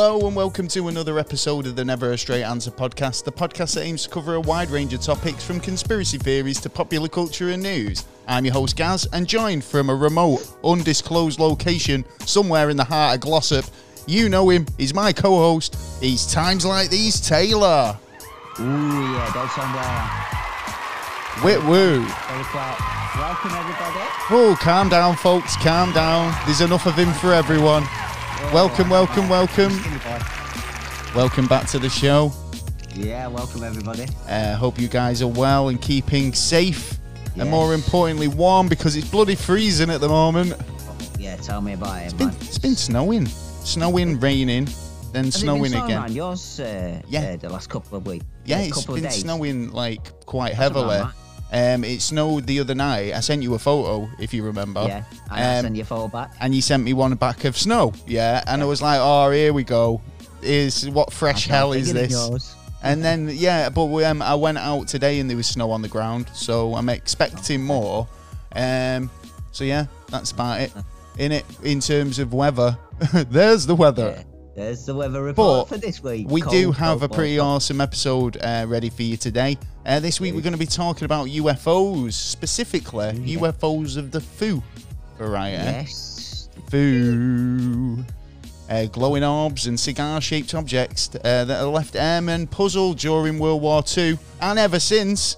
Hello and welcome to another episode of the Never a Straight Answer podcast, the podcast that aims to cover a wide range of topics from conspiracy theories to popular culture and news. I'm your host Gaz and joined from a remote, undisclosed location somewhere in the heart of Glossop. You know him, he's my co-host. He's Times Like These Taylor. Ooh, yeah, that's somewhere. Whit woo. Very quiet. Welcome, everybody. Oh, calm down, folks, calm down. There's enough of him for everyone. Welcome, welcome, welcome. Welcome back to the show. Yeah, welcome, everybody. Uh, hope you guys are well and keeping safe, and more importantly, warm because it's bloody freezing at the moment. Yeah, tell me about it, It's been, it's been snowing, snowing, raining, then Has snowing again. yours, uh, Yeah. uh, the last couple of weeks. Yeah, it's been days. snowing like quite That's heavily. Um, it snowed the other night. I sent you a photo, if you remember. Yeah, I'll Um, send you a photo back. and you sent me one back of snow. Yeah, and I was like, oh, here we go. Is what fresh hell is this? And then yeah, but we, um, I went out today and there was snow on the ground, so I'm expecting more. Um, so yeah, that's about it. In it, in terms of weather, there's the weather. There's the weather report But for this week. We Cold, do have cold, a pretty cold. awesome episode uh, ready for you today. Uh, this week we're going to be talking about UFOs, specifically Yeah. UFOs of the foo variety. Yes. Foo. Uh, glowing orbs and cigar-shaped objects uh, that have left airmen puzzled during World War II and ever since.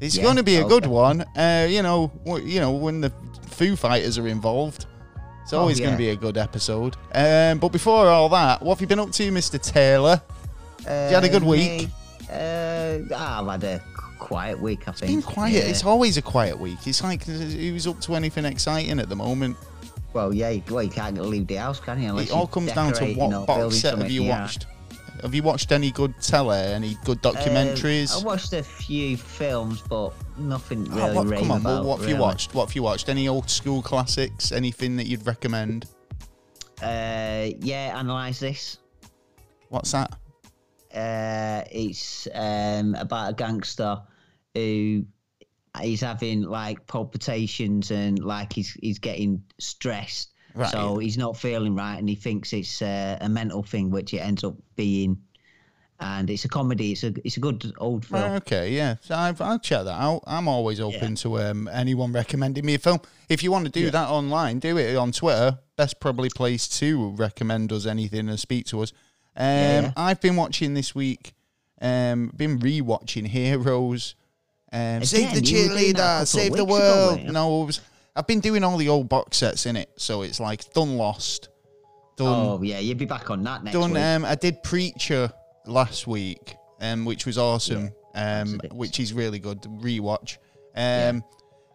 It's Yeah, going to be a good one. Uh, you know, you know when the Foo Fighters are involved. It's Oh, always going to be a good episode. Um, but before all that, what have you been up to, Mr. Taylor? Uh, had a good week? me, Uh, I've had a quiet week, I It's think. been quiet. Yeah. It's always a quiet week. It's like who's up to anything exciting at the moment. Well, yeah, you- well, you can't leave the house, can you? Unless it all comes down to what box set have you yeah. watched? Have you watched any good tele? Any good Uh, documentaries? I watched a few films, but nothing Oh, really what- come on, about. what, what have you really. watched? What have you watched? Any old school classics? Anything that you'd recommend? Uh, yeah, analyze this. What's that? Uh, it's um about a gangster who he's having like palpitations and like he's he's getting stressed. Right. So he's not feeling right, and he thinks it's uh, a mental thing, which it ends up being. And it's a comedy. It's a it's a good old film. Right, okay, yeah. So I've, I'll check that out. I'm always open to um, anyone recommending me a film. If you want to do Yeah. that online, do it on Twitter. Best probably place to recommend us anything and speak to us. Um, yeah. I've been watching this week. Um, been rewatching Heroes. Um, save the Again, you were doing that a couple cheerleader, save the weeks ago, world. no, it was, I've been doing all the old box sets in it, so it's like done Lost, done Oh yeah, you'll be back on that next done. week. Um, I did Preacher last week, um, which was awesome. um, absolutely. which is really good. Rewatch. Um,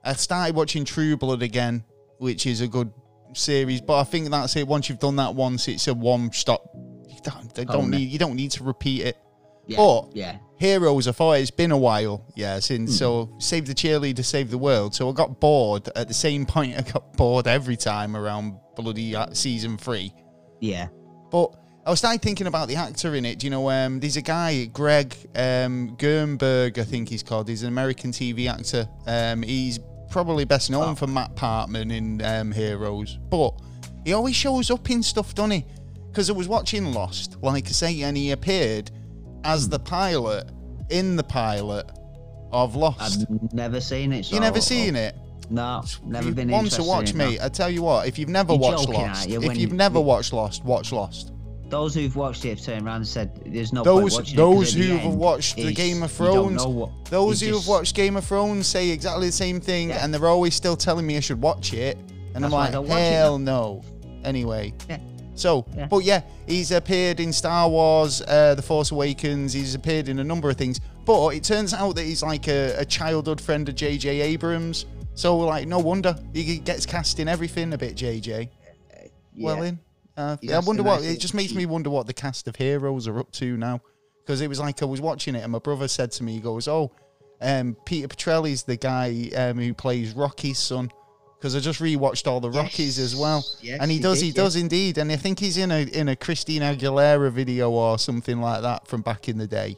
I started watching True Blood again, which is a good series, but I think that's it. Once you've done that once, it's a one stop. You don't, they don't need. You don't need to repeat it. yeah, but- yeah, Heroes, I thought it's been a while, yeah, since Hmm. so save the cheerleader, save the world. So I got bored at the same point. I got bored every time around bloody uh, season three. yeah. But I was starting thinking about the actor in it. Do you know, um, there's a guy, Greg um, Grunberg, I think he's called. He's an American TV actor. Um, he's probably best known Oh. for Matt Parkman in um, Heroes, but he always shows up in stuff, doesn't he? Because I was watching Lost, like I say, and he appeared as the pilot in the pilot of Lost. I've never seen it. So you never seen it? No, never you been want to watch me? I tell you what, if you've never You're watched joking, Lost, you, if you've you- never watched Lost, watch Lost. Those who've watched it have turned around and said, "There's no point those watching it 'cause those who have watched the Game of Thrones, what- those you who have just- watched Game of Thrones say exactly the same thing, Yeah. and they're always still telling me I should watch it, and That's I'm like, hell no. Anyway, Yeah. So Yeah. but yeah, he's appeared in Star Wars, uh, The Force Awakens. He's appeared in a number of things, but it turns out that he's like a, a childhood friend of J.J. Abrams. So like, no wonder he gets cast in everything a bit, J.J. Yeah. Well in. Uh, He I wonder what make it it just makes me wonder what the cast of Heroes are up to now, because it was like I was watching it and my brother said to me, he goes, "Oh, um, Peter Petrelli's the guy um, who plays Rocky's son." Because I just rewatched all the Rockies as well, Yes, and he does, did, he yeah. does indeed, and I think he's in a in a Christina Aguilera video or something like that from back in the day.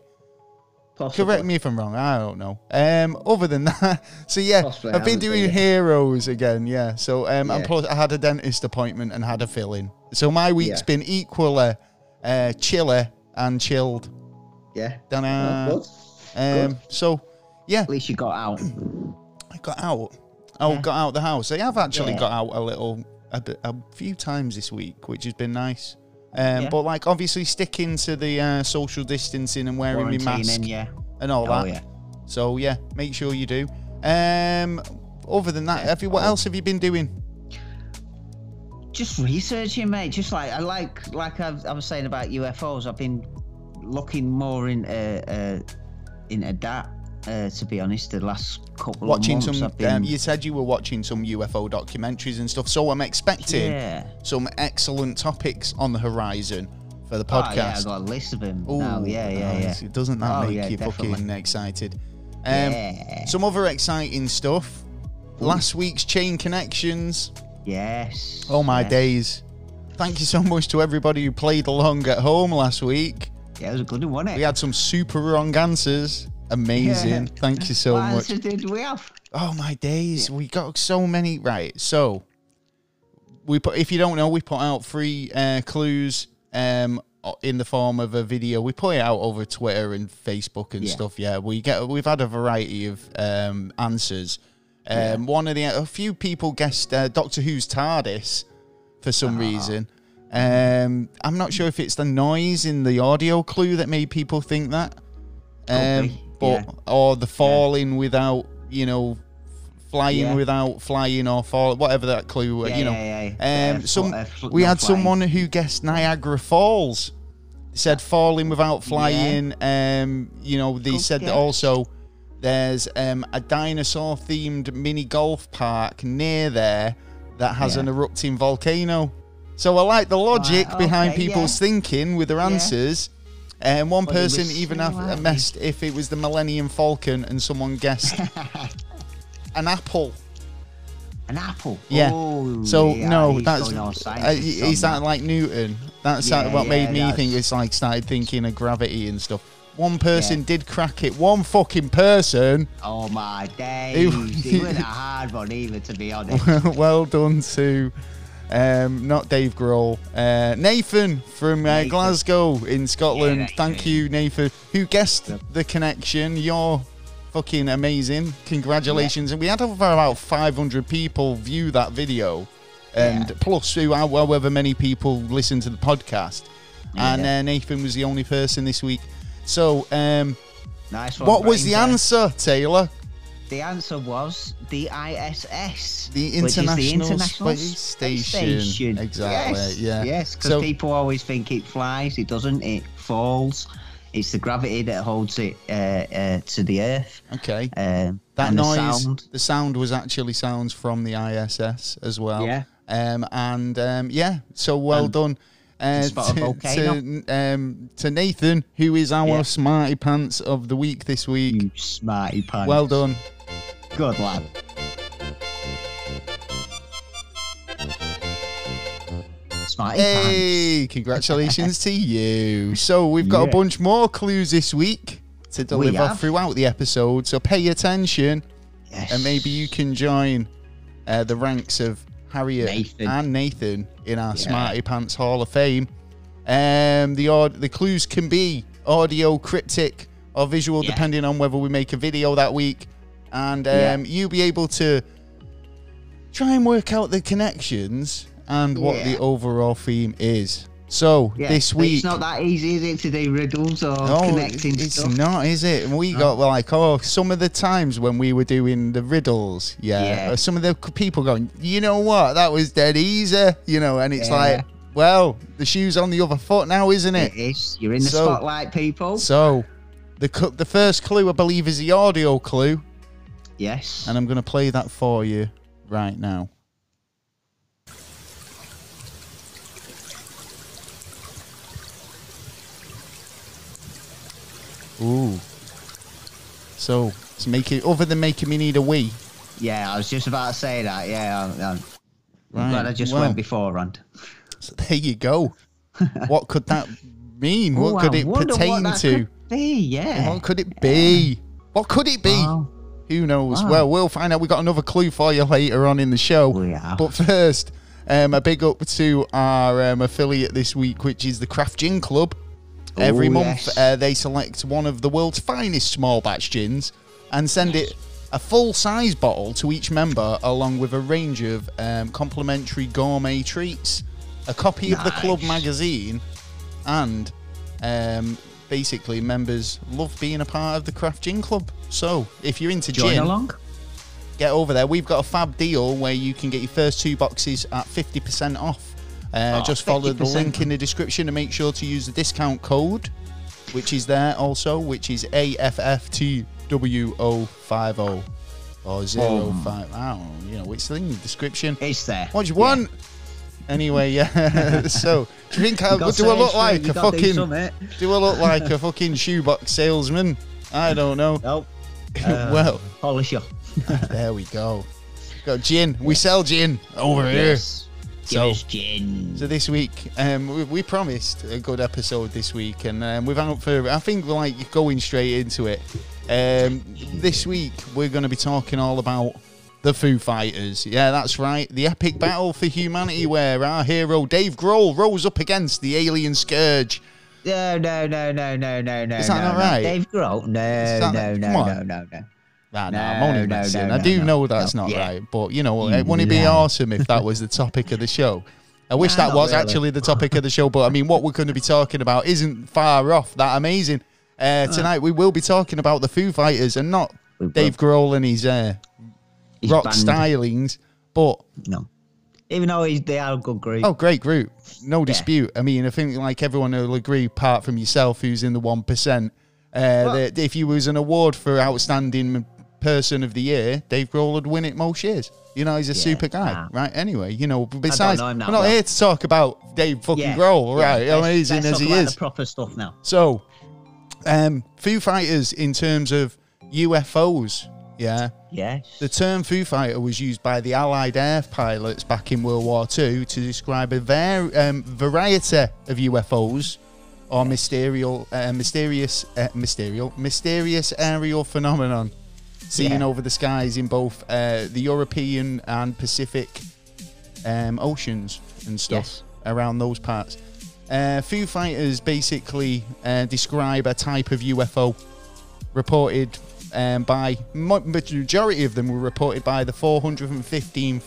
Possibly. Correct me if I'm wrong. I don't know. Um, other than that, so yeah, Possibly, I've been doing heroes again. Yeah. So um, and plus I had a dentist appointment and had a fill in. So my week's Yeah. been equally uh, chiller and chilled. Yeah. Dunno. Oh, good. Um, so yeah, At least you got out. I got out. Oh, Yeah. got out the house. I have actually Yeah. got out a little, a, bit, a few times this week, which has been nice. Um, Yeah. But like, obviously, sticking to the uh, social distancing and wearing my mask yeah. and all Oh, that. yeah. So yeah, make sure you do. Um, other than that, have you, what Oh. else have you been doing? Just researching, mate. Just like I like, like I, I was saying about UFOs. I've been looking more into uh, into that. Uh, to be honest, the last couple Watching of months, some. I've been, Um, you said you were watching some UFO documentaries and stuff. So I'm expecting yeah. some excellent topics on the horizon for the Oh, yeah, I podcast. got a list of them. Ooh, now. Yeah, yeah, yeah. Doesn't that Oh, make yeah, you fucking excited? Um, yeah. Some other exciting stuff. Last week's Chain Connections. Yes. Oh my yes. days. Thank you so much to everybody who played along at home last week. Yeah, it was a good one, wasn't it? We had some super wrong answers. Amazing. Yeah. Thank you so what much. did we have? Oh my days. We got so many right. So we put if you don't know, we put out free uh, clues um in the form of a video. We put it out over Twitter and Facebook and Yeah. stuff. Yeah, we get we've had a variety of um answers. Um, one of the a few people guessed uh, Doctor Who's TARDIS for some Ah. reason. Um, I'm not sure if it's the noise in the audio clue that made people think that. Um, but yeah. or the falling without, you know, flying Yeah. without flying or fall, whatever that clue, Yeah, you know. yeah, yeah. Um, Uh, some fl- uh, we had flying. someone who guessed Niagara Falls. Said falling without flying. Um, you know, they said that also there's um, a dinosaur themed mini golf park near there that has Yeah. an erupting volcano. So I like the logic Right, behind okay, people's thinking with their Yeah. answers. And one Well, person was even messed if it was the Millennium Falcon and someone guessed an apple. An apple. Yeah. Oh, So yeah, no, that's uh, is that like Newton? That's Yeah, what made yeah, me that's- think it's like started thinking of gravity and stuff. One person did crack it. One fucking person. Oh my days! it wasn't a hard one either, to be honest. well done to um, not Dave Grohl, uh, Nathan from uh, Nathan. Glasgow in Scotland. Yeah, Thank you, Nathan, who guessed Yep. the connection. You're fucking amazing. Congratulations. And we had over about 500 people view that video, and Yeah. plus who, however many people listen to the podcast. And Yeah. uh, Nathan was the only person this week. So, um, Nice one. what was the answer, Taylor? The answer was the ISS, The International the International Space Space Station. Exactly, Yes, yeah. Yes, because So- people always think it flies. It doesn't. It falls. It's the gravity that holds it uh, uh, to the Earth. Okay. Um, That noise, The sound. the sound was actually sounds from the ISS as well. Yeah. Um, and um, yeah, so well done. Uh, to, to, um, to Nathan, who is our Yeah. smarty pants of the week this week. You smarty pants. Well done. Good lad. Smarty pants. Hey, congratulations to you. So we've got a bunch more clues this week to deliver throughout the episode. So pay attention. Yes. and maybe you can join uh, the ranks of Harriet Nathan. and Nathan in our Yeah. Smarty Pants Hall of Fame. Um, the aud- the clues can be audio, cryptic, or visual, Yeah. depending on whether we make a video that week. And um, Yeah. you'll be able to try and work out the connections and what the overall theme is. So Yeah, this week, It's not that easy, is it, to do riddles or no, connecting it's stuff? not, is it? And we got like, oh, some of the times when we were doing the riddles, yeah, Yeah. uh, some of the people going, you know what, that was dead easy, you know, and it's Yeah. like, well, the shoe's on the other foot now, isn't it? It is. You're in the So- spotlight, people. So, the the first clue I believe is the audio clue, yes. and I'm going to play that for you right now. Ooh. So, it's making other than making me need a wee. Yeah, I was just about to say that. Yeah, I'm, I'm Right, glad I just well. went beforehand. So there you go. what could that mean? What Ooh, could I it pertain what to? Could be, yeah. What could it be? What could it be? Wow. Who knows? Wow. Well, we'll find out. We've got another clue for you later on in the show. Have. But first, Um, a big up to our um, affiliate this week, which is the Craft Gin Club. Every Oh, month, yes. uh, they select one of the world's finest small batch gins and send it a full size bottle to each member, along with a range of um, complimentary gourmet treats, a copy of the club magazine, and um, basically, members love being a part of the Craft Gin Club. So, if you're into Join gin, along. get over there. We've got a fab deal where you can get your first two boxes at 50% off. Uh, Oh, just follow the 50%. link in the description and make sure to use the discount code, which is there also, which is AFFTWO50 or 05. I don't know, you know, it's in the description. It's there. What do you Yeah. Anyway, yeah. so, do you think I, You do I look sales for it, like you a gotta do fucking do I look like a fucking shoebox salesman? I don't know. Nope. well, Polish you. there we go. Got gin. We sell gin over here. Yes. Give So- gin. So this week, um, we, we promised a good episode this week, and um, we've hung up for. I think we're like going straight into it. Um, this week we're going to be talking all about the Foo Fighters. Yeah, that's right. The epic battle for humanity, where our hero Dave Grohl rose up against the alien scourge. No, no, no, no, no, no, no. Is that no, not no. right? Dave Grohl. No, no, no, no, no, no. Nah, nah, No, I'm only messing. no, I do no, know that's no. not Yeah. right, but you know, it wouldn't it be awesome if that was the topic of the show? I wish that was really. actually the topic of the show, but I mean, what we're going to be talking about isn't far off that amazing. Uh, tonight we will be talking about the Foo Fighters and not Dave Grohl and his uh, His rock band. stylings, but No. Even though he's, they are a good group. oh, great group, no dispute. I mean, I think like everyone will agree, apart from yourself, who's in the one percent, uh, that if you was an award for outstanding person of the year, Dave Grohl would win it most years. You know, he's a Yeah, super guy, nah. right? Anyway, you know, besides, know we're not well. here to talk about Dave fucking Yeah, Grohl, yeah, right? let's- Amazing let's as talk he is. Proper stuff now. So, um, Foo Fighters in terms of UFOs, yeah. Yes. The term Foo Fighter was used by the Allied air pilots back in World War II to describe a var- um, variety of UFOs or mysterious, uh, mysterious, uh, mysterious, mysterious aerial phenomenon seen Yeah. over the skies in both uh, the European and Pacific um, oceans and stuff Yes. around those parts. Uh, Foo Fighters basically uh, describe a type of UFO reported um, by majority of them were reported by the 415th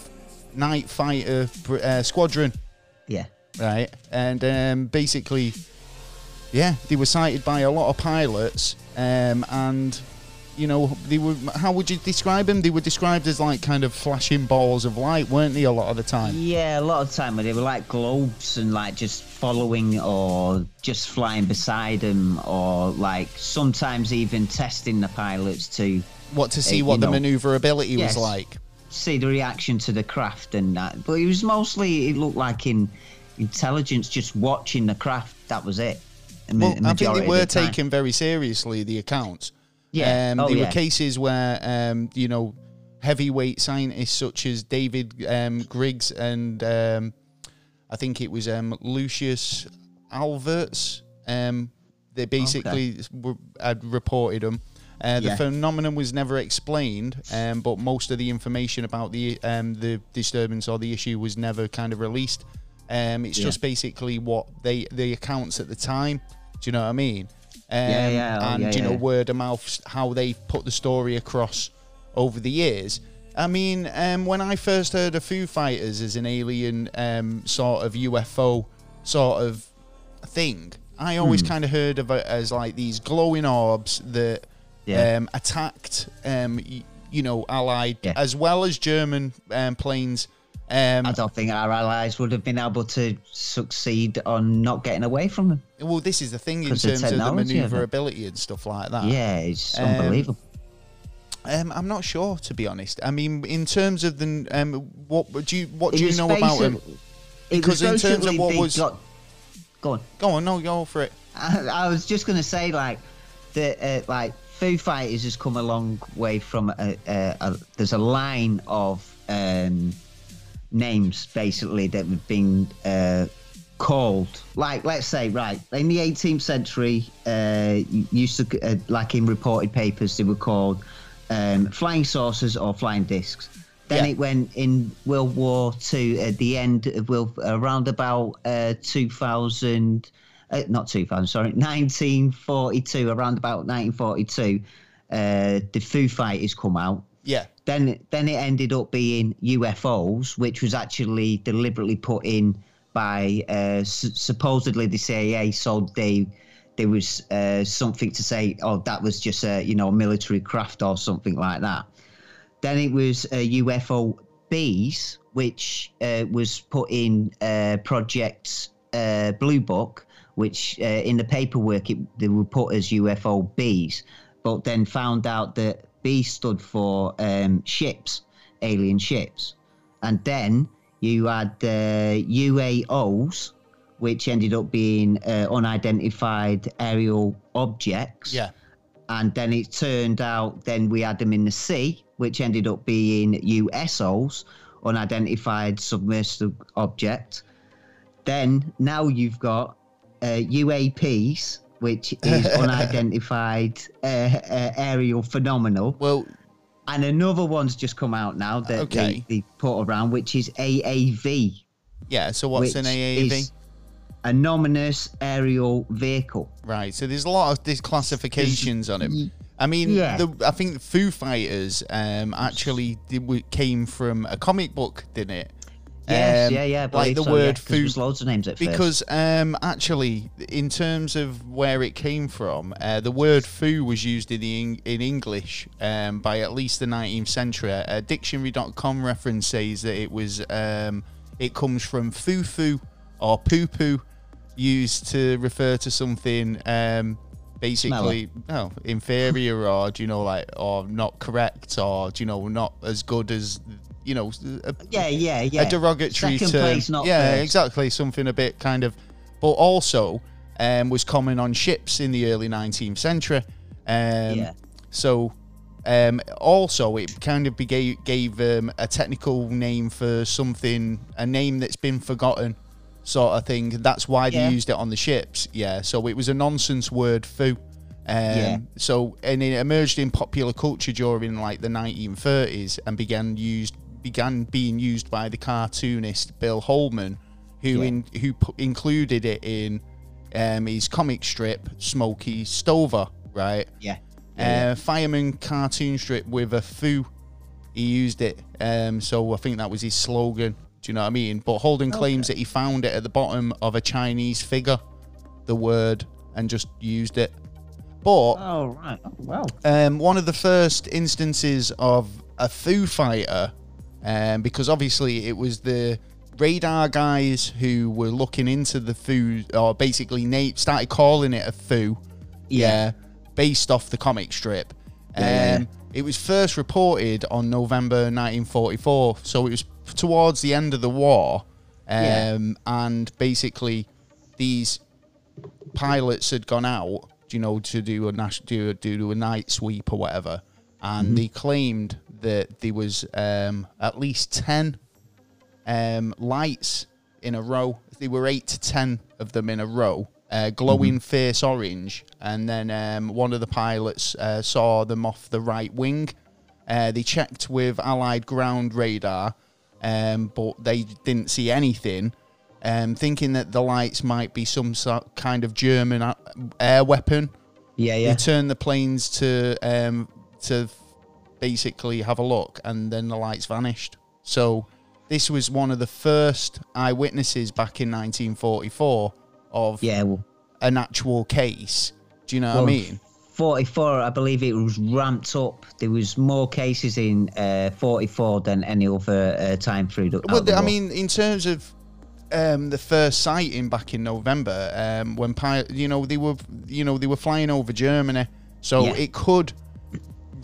Night Fighter uh, Squadron, yeah. right? And um, basically, yeah, they were sighted by a lot of pilots, um, and you know, they were. How would you describe them? They were described as like kind of flashing balls of light, weren't they? A lot of the time. Yeah, a lot of time when they were like globes and like just following or just flying beside them or like sometimes even testing the pilots to What to see Uh, what the know, maneuverability yes. was like. see the reaction to the craft and that. But it was mostly, it looked like in intelligence, just watching the craft. That was it. The Well, I think they were the taken very seriously, the accounts. Yeah. Um, oh, there yeah. were cases where, um, you know, heavyweight scientists such as David um, Griggs and um, I think it was um, Luis Alvarez, um, they basically were, had reported them. Uh, the Yeah. phenomenon was never explained, um, but most of the information about the um, the disturbance or the issue was never kind of released. Um, it's Yeah. just basically what they the accounts at the time. Do you know what I mean? Um, Yeah, yeah, oh, and yeah, you know yeah. word of mouth how they've put the story across over the years. I mean, um, when I first heard of Foo Fighters as an alien um, sort of UFO sort of thing, I always Hmm. kind of heard of it as like these glowing orbs that Yeah. um, attacked, um, you know, Allied Yeah. as well as German um, planes. Um, I don't think our allies would have been able to succeed on not getting away from them. well, this is the thing in terms of the maneuverability and stuff like that. Yeah, it's Um, unbelievable. Um, I'm not sure, to be honest. I mean, in terms of the um, what do you what do you know about him? it Because in terms of what was- got- go on. Go on, no, go for it. I, I was just gonna say like that uh, like Foo Fighters has come a long way from a, a, a there's a line of um, names basically that have been uh, called like let's say right in the 18th century uh, used to uh, like in reported papers they were called um, flying saucers or flying discs Then Yeah. it went in World War Two at the end of World around about uh, 2000, uh, not 2000, sorry, 1942. Around about 1942, uh, the Foo Fighters come out. Yeah. Then then it ended up being UFOs, which was actually deliberately put in by uh, supposedly the CIA, so they there was uh, something to say, oh, that was just a you know military craft or something like that. Then it was uh, UFO Bs, which uh, was put in uh, Project uh, Blue Book, which uh, in the paperwork it, they were put as UFO Bs, but then found out that B stood for um, ships, alien ships. And then you had uh, UAOs, which ended up being uh, unidentified aerial objects Yeah. and then it turned out then we had them in the sea which ended up being usos unidentified submersible object then now you've got uh, uaps which is unidentified uh, uh, aerial phenomenal Well, and another one's just come out now that Okay. they, they put around which is aav yeah. So what's an AAV? anonymous aerial vehicle Right. So there's a lot of these classifications on him. I mean, Yeah. the, I think Foo Fighters um, actually did, came from a comic book, didn't it? Yes Um, yeah yeah like the so, word yeah, food. loads of names at. Because um, actually, in terms of where it came from, uh, the word "foo" was used in the Eng- in English um, by at least the 19th century. Uh, dictionary.com reference says that it was um, it comes from "foo-foo" or "poo-poo," used to refer to something um, basically oh, inferior or do you know like or not correct or do you know not as good as you know a, Yeah, yeah, yeah. a derogatory Second term. place, not yeah, first. exactly. Something a bit kind of, but also um, was common on ships in the early 19th century. Um, Yeah. So um, also it kind of gave, gave um, a technical name for something, a name that's been forgotten, sort of thing. That's why they Yeah. used it on the ships. Yeah. So it was a nonsense word, foo. Um, Yeah. So and it emerged in popular culture during like the 1930s and began used began being used by the cartoonist Bill Holman, who Yeah. in who pu- included it in um, his comic strip Smokey Stover, right? Yeah. Uh, fireman cartoon strip with a foo. He used it, um, so I think that was his slogan. Do you know what I mean? But Holman claims that he found it at the bottom of a Chinese figure, the word, and just used it. But Oh right. Oh, well. um, one of the first instances of a Foo Fighter, um, because obviously it was the radar guys who were looking into the Foo, or basically Nate started calling it a Foo, Yeah. based off the comic strip. Um, Yeah, yeah. It was first reported on November 1944, so it was towards the end of the war, um, Yeah. and basically these pilots had gone out, you know, to do a nas- do, do a night sweep or whatever, and they claimed that there was um, at least ten um, lights in a row. There were eight to ten of them in a row, uh, glowing fierce orange. And then um, one of the pilots uh, saw them off the right wing. Uh, they checked with Allied ground radar, um, but they didn't see anything. Um, thinking that the lights might be some sort kind of German uh, air weapon, Yeah, yeah. they turned the planes to um, to basically have a look, and then the lights vanished. So this was one of the first eyewitnesses back in 1944 of Yeah. Well, an actual case. Do you know what I mean? 44, I believe it was ramped up. There was more cases in uh, 44 than any other uh, time through the. Well, I mean, in terms of um, the first sighting back in November, um, when you know they were, you know they were flying over Germany, so Yeah. it could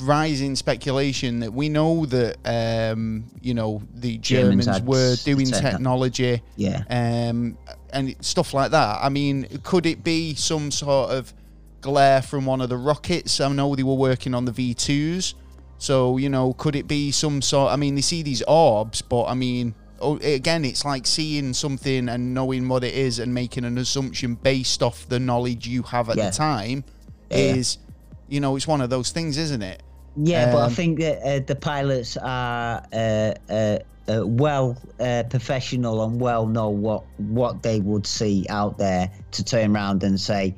rise in speculation that we know that um, you know the Germans Germans, were doing techno- technology, Yeah. um, and stuff like that. I mean, could it be some sort of glare from one of the rockets? I know they were working on the V twos. So you know, could it be some sort? I mean, they see these orbs, but I mean, oh, again, it's like seeing something and knowing what it is and making an assumption based off the knowledge you have at Yeah. the time. Yeah. Is you know, it's one of those things, isn't it? Yeah, but I Um, think that uh, the pilots are uh, uh, uh, well uh, professional and well know what what they would see out there to turn around and say,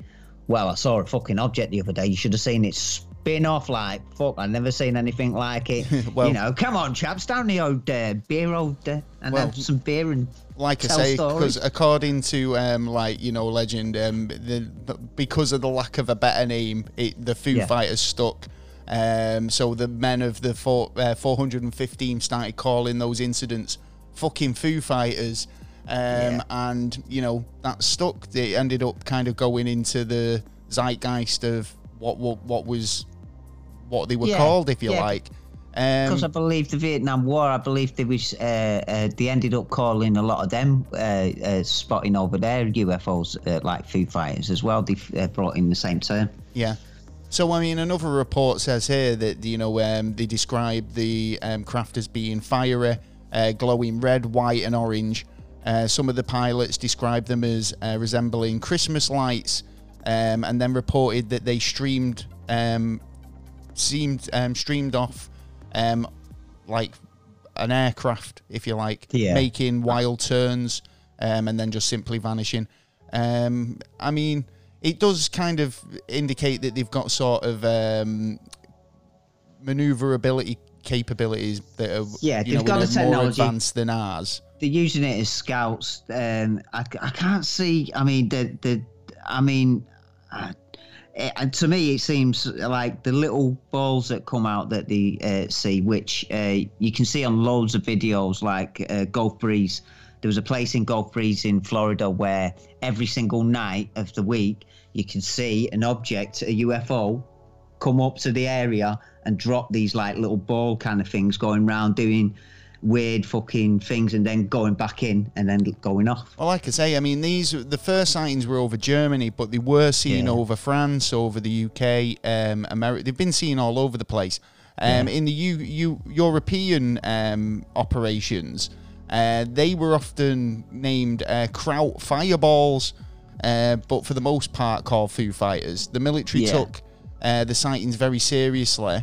"Well, I saw a fucking object the other day. You should have seen it spin off like fuck. I've never seen anything like it. Well- you know, come on, chaps, down the old uh, beer old uh, and Well- have some beer and like I say, because according to um, like you know legend, um, the, because of the lack of a better name, it, the Foo Yeah. Fighters stuck. Um, so the men of the four, uh, 415 started calling those incidents fucking Foo Fighters, um, Yeah. and you know that stuck. They ended up kind of going into the zeitgeist of what what, what was what they were Yeah, called, if you yeah. like. Um, Because I believe the Vietnam War, I believe there was, uh, uh, they ended up calling a lot of them uh, uh, spotting over there UFOs uh, like Foo Fighters as well. They uh, brought in the same term. Yeah. So I mean, another report says here that you know um, they describe the um, craft as being fiery, uh, glowing red, white, and orange. Uh, some of the pilots described them as uh, resembling Christmas lights, um, and then reported that they streamed, um, seemed um, streamed off, um, like an aircraft, if you like, Yeah. making wild turns, um, and then just simply vanishing. Um, I mean, it does kind of indicate that they've got sort of um, maneuverability capabilities that are Yeah, you know, they've got a more technology. advanced than ours. They're using it as scouts. Um, I, I can't see. I mean, the the. I mean, and to me, it seems like the little balls that come out that they uh, see, which uh, you can see on loads of videos, like uh, Gulf Breeze. There was a place in Gulf Breeze in Florida where every single night of the week you can see an object, a UFO, come up to the area and drop these like little ball kind of things going around doing weird fucking things and then going back in and then going off. Well, like I say, I mean, these the first sightings were over Germany, but they were seen Yeah. over France, over the UK, um, America. They've been seen all over the place. Um, In the U, U, European um, operations, uh, they were often named uh, Kraut Fireballs, uh, but for the most part called Foo Fighters. The military Yeah. took uh, the sightings very seriously.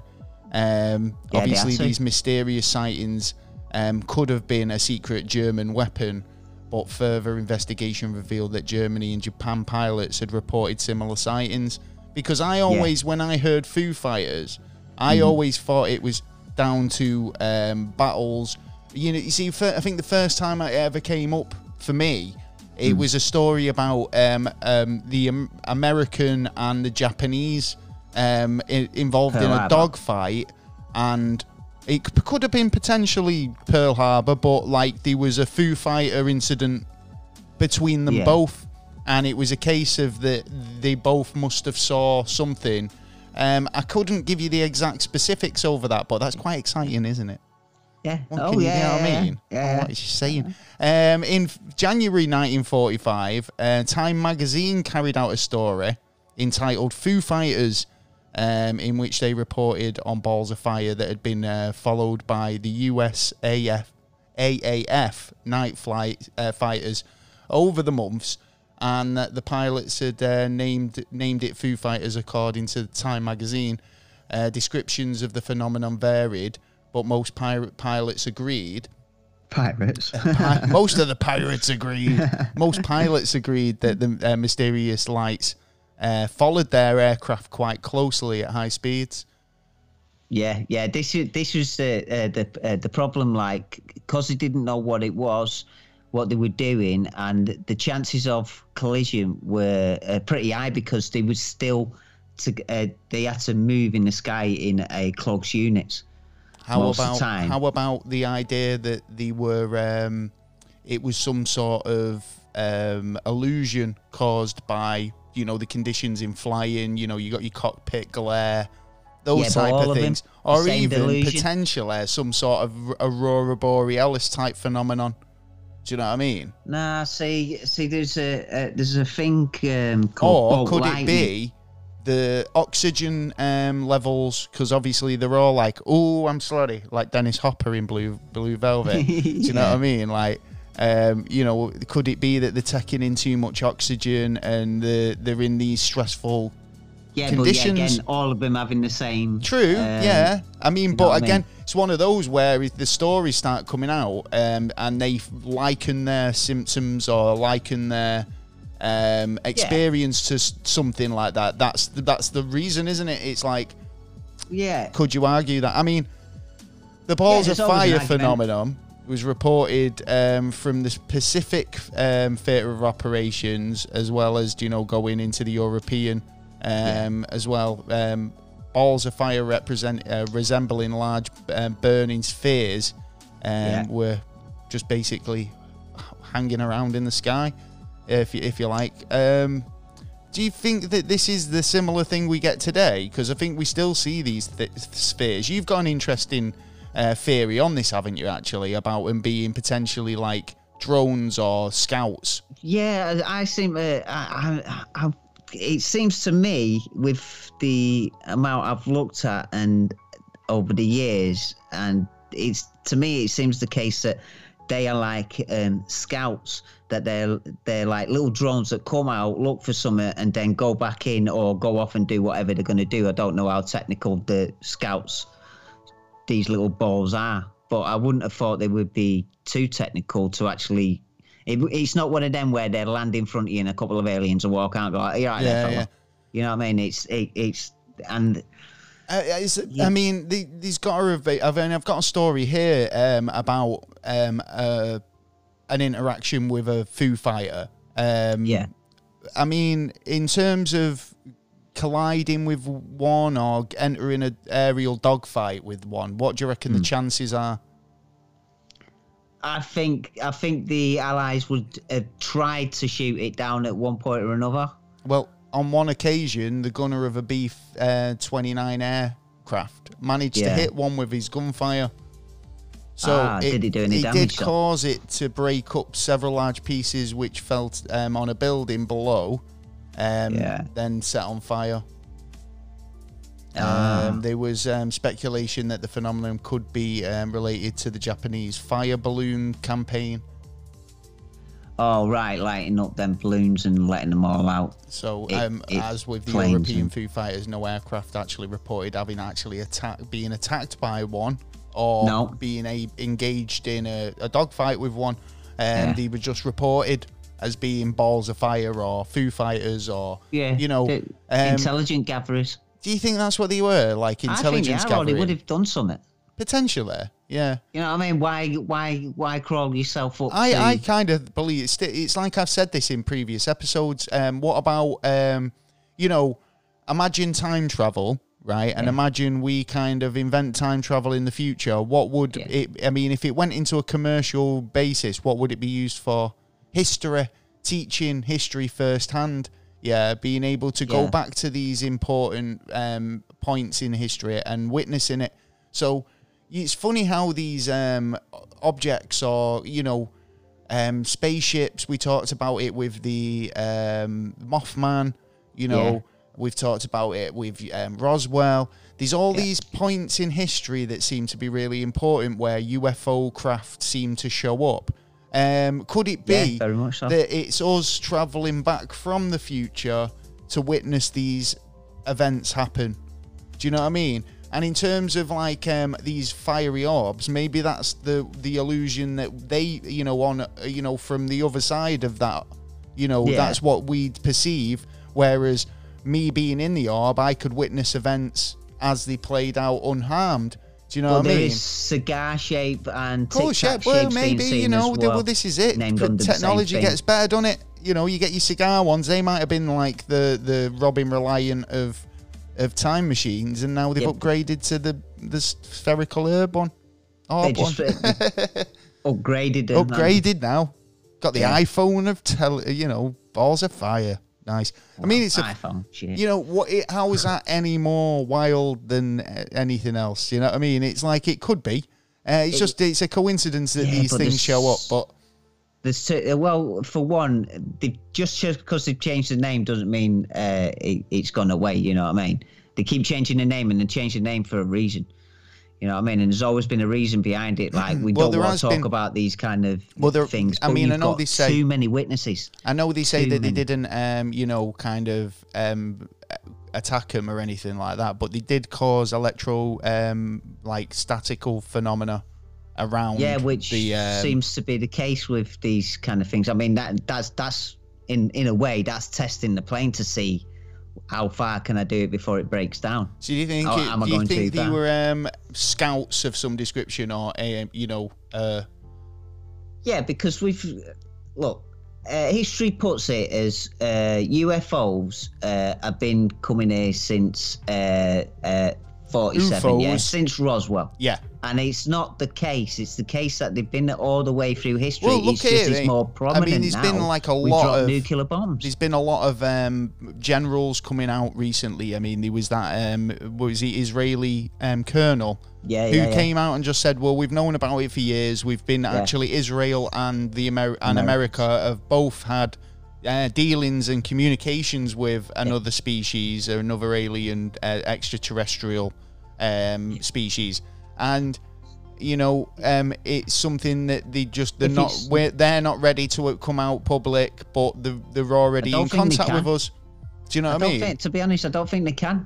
Um, they obviously, these mysterious sightings um, could have been a secret German weapon, but further investigation revealed that Germany and Japan pilots had reported similar sightings. Because I always, when I heard Foo Fighters, I Mm-hmm. always thought it was down to um, battles. You know, you see, I think the first time it ever came up for me, Mm. it was a story about um, um, the American and the Japanese um, i- involved in a dogfight, and it could have been potentially Pearl Harbor, but like there was a Foo Fighter incident between them Yeah. both, and it was a case of that they both must have saw something. Um, I couldn't give you the exact specifics over that, but that's quite exciting, isn't it? Yeah. What oh you- yeah. you know what I mean? Yeah. What is she saying? Um, in January 1945, uh, Time magazine carried out a story entitled "Foo Fighters," um, in which they reported on balls of fire that had been uh, followed by the USAF AAF night flight uh, fighters over the months, and that the pilots had uh, named named it Foo Fighters according to Time magazine. Uh, descriptions of the phenomenon varied, but most pirate pilots agreed. Pirates. Pi- most of the pirates agreed. Most pilots agreed that the uh, mysterious lights uh, followed their aircraft quite closely at high speeds. Yeah, yeah. This is this was the uh, the uh, the problem. Like, because they didn't know what it was, what they were doing, and the chances of collision were uh, pretty high because they were still to uh, they had to move in the sky in a close units. How Most of about the time. how about the idea that they were um, it was some sort of um, illusion caused by you know the conditions in flying. You know, you got your cockpit glare, those Yeah, type of of things, the or even delusion. potentially some sort of aurora borealis type phenomenon. Do you know what I mean? Nah, see, see, there's a uh, there's a thing um, Or called bolt could lightning. it be the oxygen um, levels? Because obviously they're all like, "Oh, I'm sorry," like Dennis Hopper in Blue Blue Velvet. Do you know what I mean? Like, um, you know, could it be that they're taking in too much oxygen and the, they're in these stressful Yeah, conditions. but yeah, again, all of them having the same. True, um, yeah. I mean, but what I again, mean? it's one of those where the stories start coming out um, and they liken their symptoms or liken their um, experience to something like that. That's the, that's the reason, isn't it? It's like, Yeah. could you argue that? I mean, the balls of there's always fire phenomenon was reported um, from the Pacific um, theatre of operations, as well as you know going into the European um, as well. Um, balls of fire represent uh, resembling large um, burning spheres um, Yeah. were just basically hanging around in the sky, if you, if you like. Um, do you think that this is the similar thing we get today? Because I think we still see these th- spheres. You've got an interesting uh, theory on this, haven't you? Actually, about them being potentially like drones or scouts. Yeah, I seem. Uh, I, I, I, it seems to me, with the amount I've looked at and over the years, and it's to me, it seems the case that they are like um, scouts. That they're they're like little drones that come out, look for something, and then go back in or go off and do whatever they're going to do. I don't know how technical the scouts these little balls are, but I wouldn't have thought they would be too technical to actually. It, it's not one of them where they land in front of you and a couple of aliens will walk out and go, "You're right Yeah, there, yeah. You know what I mean? It's it, it's and Uh, is, I mean, the, these got to have. I've, I've got a story here um, about um, uh, an interaction with a Foo Fighter. Um, yeah, I mean, in terms of colliding with one or entering an aerial dogfight with one, what do you reckon the Hmm. chances are? I think I think the Allies would have tried to shoot it down at one point or another. Well, on one occasion, the gunner of a B uh, 29 aircraft managed to hit one with his gunfire. So Ah, did he do any it damage, did cause it to break up several large pieces, which fell um, on a building below, um, Yeah. then set on fire. Ah. Um, there was um, speculation that the phenomenon could be um, related to the Japanese fire balloon campaign. Oh right, lighting up them balloons and letting them all out. So, It- um, it as with the European and- Foo Fighters, no aircraft actually reported having actually attacked, being attacked by one, or No. being a, engaged in a, a dogfight with one. Um, Yeah. They were just reported as being balls of fire or Foo Fighters or Yeah, you know. Um, intelligent gatherers. do you think that's what they were like? I think Intelligence yeah, they would have done something. potentially. Yeah. You know what I mean? Why why why crawl yourself up? to, I, I kind of believe it's it's like I've said this in previous episodes. Um, what about um, you know, imagine time travel, right? And Yeah. imagine we kind of invent time travel in the future. What would Yeah. it? I mean, if it went into a commercial basis, what would it be used for? History, teaching history firsthand. Yeah, being able to go Yeah. back to these important um, points in history and witnessing it. So it's funny how these um, objects or you know um, spaceships. We talked about it with the um, Mothman. You know, Yeah. we've talked about it with um, Roswell. There's all Yeah. these points in history that seem to be really important where UFO craft seem to show up. Um, could it Yeah, be very much so. that it's us traveling back from the future to witness these events happen? Do you know what I mean? And in terms of like um, these fiery orbs, maybe that's the the illusion that they, you know, on you know from the other side of that, you know, Yeah. that's what we perceive. Whereas me being in the orb, I could witness events as they played out unharmed. Do you know well, what I mean? cigar shape and Of course, tic yeah. tac Well, maybe you know. well, well, this is it. named But under the technology gets better, doesn't it? You know, you get your cigar ones. They might have been like the the Robin Reliant of of time machines, and now they've Yeah. upgraded to the the spherical herb one. Orb one. uh, upgraded upgraded now. Got the Yeah. iPhone of tele, you know, balls of fire. Nice. I mean, it's a iPhone. Shit. you know what? It, how is that any more wild than uh, anything else? You know what I mean? It's like it could be. Uh, it's just it's a coincidence that Yeah, these things show up, but There's two, uh, well, for one, they, just because they've changed the name doesn't mean uh, it, it's gone away. You know what I mean? They keep changing the name and they change the name for a reason. You know what I mean? And there's always been a reason behind it. Like we Well, don't want to talk been- about these kind of Well, there- things. I mean, I know got they say- too many witnesses. I know they say Too that they didn't, um, you know, kind of um, attack him or anything like that, but they did cause electro um, like statical phenomena around. Yeah, which the, um, seems to be the case with these kind of things. I mean, that that's that's in in a way that's testing the plane to see how far can I do it before it breaks down. So do you think Oh, it, am I do you going think too they far? were um, scouts of some description or um, you know uh, Yeah, because we've look. Uh, history puts it as uh, UFOs uh, have been coming here since uh, uh, 47, yeah, since Roswell. yeah And it's not the case. It's the case that they've been all the way through history. Well, look it's just here, it's eh? more I prominent mean, there's been like a We lot of nuclear bombs. There's been a lot of um, generals coming out recently. I mean, there was that um, was the Israeli um, colonel Yeah, who yeah, yeah. came out and just said, "Well, we've known about it for years. We've been actually Israel and the Amer- and America. America have both had." Uh, dealings and communications with another species or another alien uh, extraterrestrial um, species, and you know, um, it's something that they just they're If not it's- we're, they're not ready to come out public, but they're, they're already I don't in think they contact with can. us. Do you know I what I don't mean? think, to be honest, I don't think they can.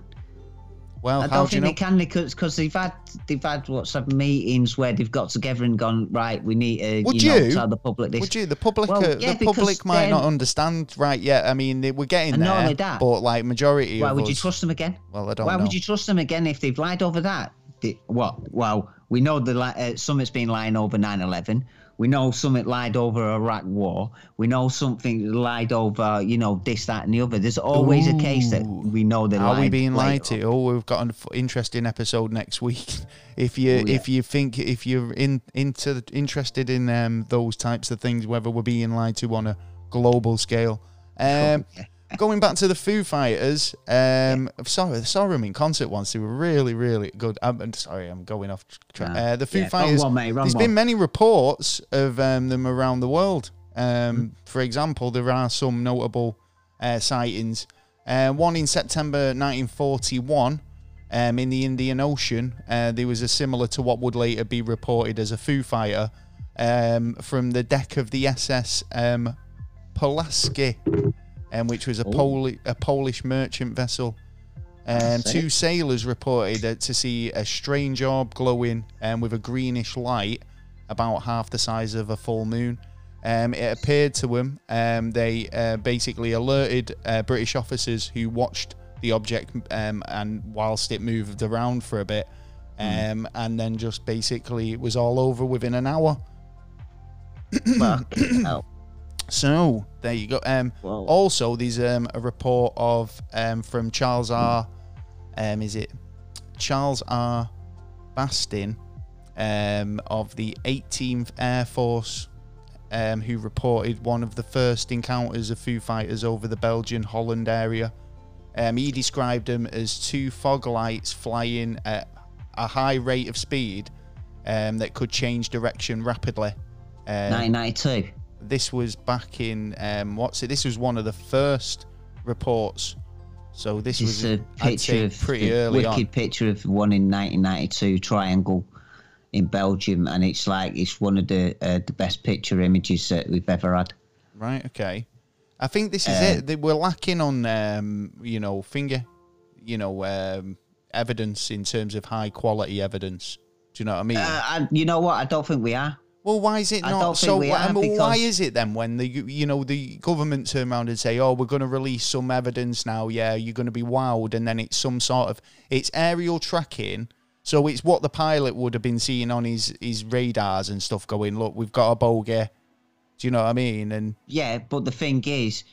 Well, I how don't do think know? they can because they've had they've had what some meetings where they've got together and gone right. We need to Would you, you? know, tell the public this. Would you? The public, Well, uh, yeah, the public might not understand right yet. I mean, they, we're getting there, that, but like majority Why would us, you trust them again? well, I don't Why know. would you trust them again if they've lied over that? They, what? Well, we know the uh, Summit's been lying over 9/11. We know something lied over Iraq War. We know something lied over, you know, this, that, and the other. There's always a case that we know they Are lied. we being lied to? Oh, we've got an interesting episode next week. If you Oh, yeah. if you think if you're in into interested in um, those types of things, whether we're being lied to on a global scale. Um, going back to the Foo Fighters, um, sorry, I saw them in concert once. They were really, really good. I'm, sorry, I'm going off track. Yeah. Uh, the Foo Yeah, Fighters. one, mate, there's one. been many reports of um, them around the world. Um, For example, there are some notable uh, sightings. Uh, one in September 1941 um, in the Indian Ocean. Uh, there was a similar to what would later be reported as a Foo Fighter um, from the deck of the SS um, Pulaski, um, which was a, Poli- a Polish merchant vessel. Um, see. two sailors reported uh, to see a strange orb glowing um, with a greenish light about half the size of a full moon. Um, it appeared to them. Um, they uh, basically alerted uh, British officers who watched the object um, and whilst it moved around for a bit, um, and then just basically it was all over within an hour. Hell. So there you go. Um, also, there's um, a report of um, from Charles R. Um, is it Charles R. Bastin um, of the 18th Air Force, um, who reported one of the first encounters of Foo Fighters over the Belgian Holland area. Um, he described them as two fog lights flying at a high rate of speed um, that could change direction rapidly. Um, 1992. This was back in um, what's it? This was one of the first reports. So this Just was a picture of pretty early wicked on. picture of one in 1992 triangle in Belgium, and it's like it's one of the uh, the best picture images that we've ever had. Right. Okay. I think this is Uh, it. They were lacking on um, you know finger, you know um, evidence in terms of high quality evidence. Do you know what I mean? Uh, and you know what? I don't think we are. Well, why is it I not so? why- are mean, why is it then when the you know the government turn around and say, "Oh, we're going to release some evidence now"? Yeah, you're going to be wowed, and then it's some sort of it's aerial tracking. So it's what the pilot would have been seeing on his his radars and stuff. Going, look, we've got a bogey. Do you know what I mean? And Yeah, but the thing is,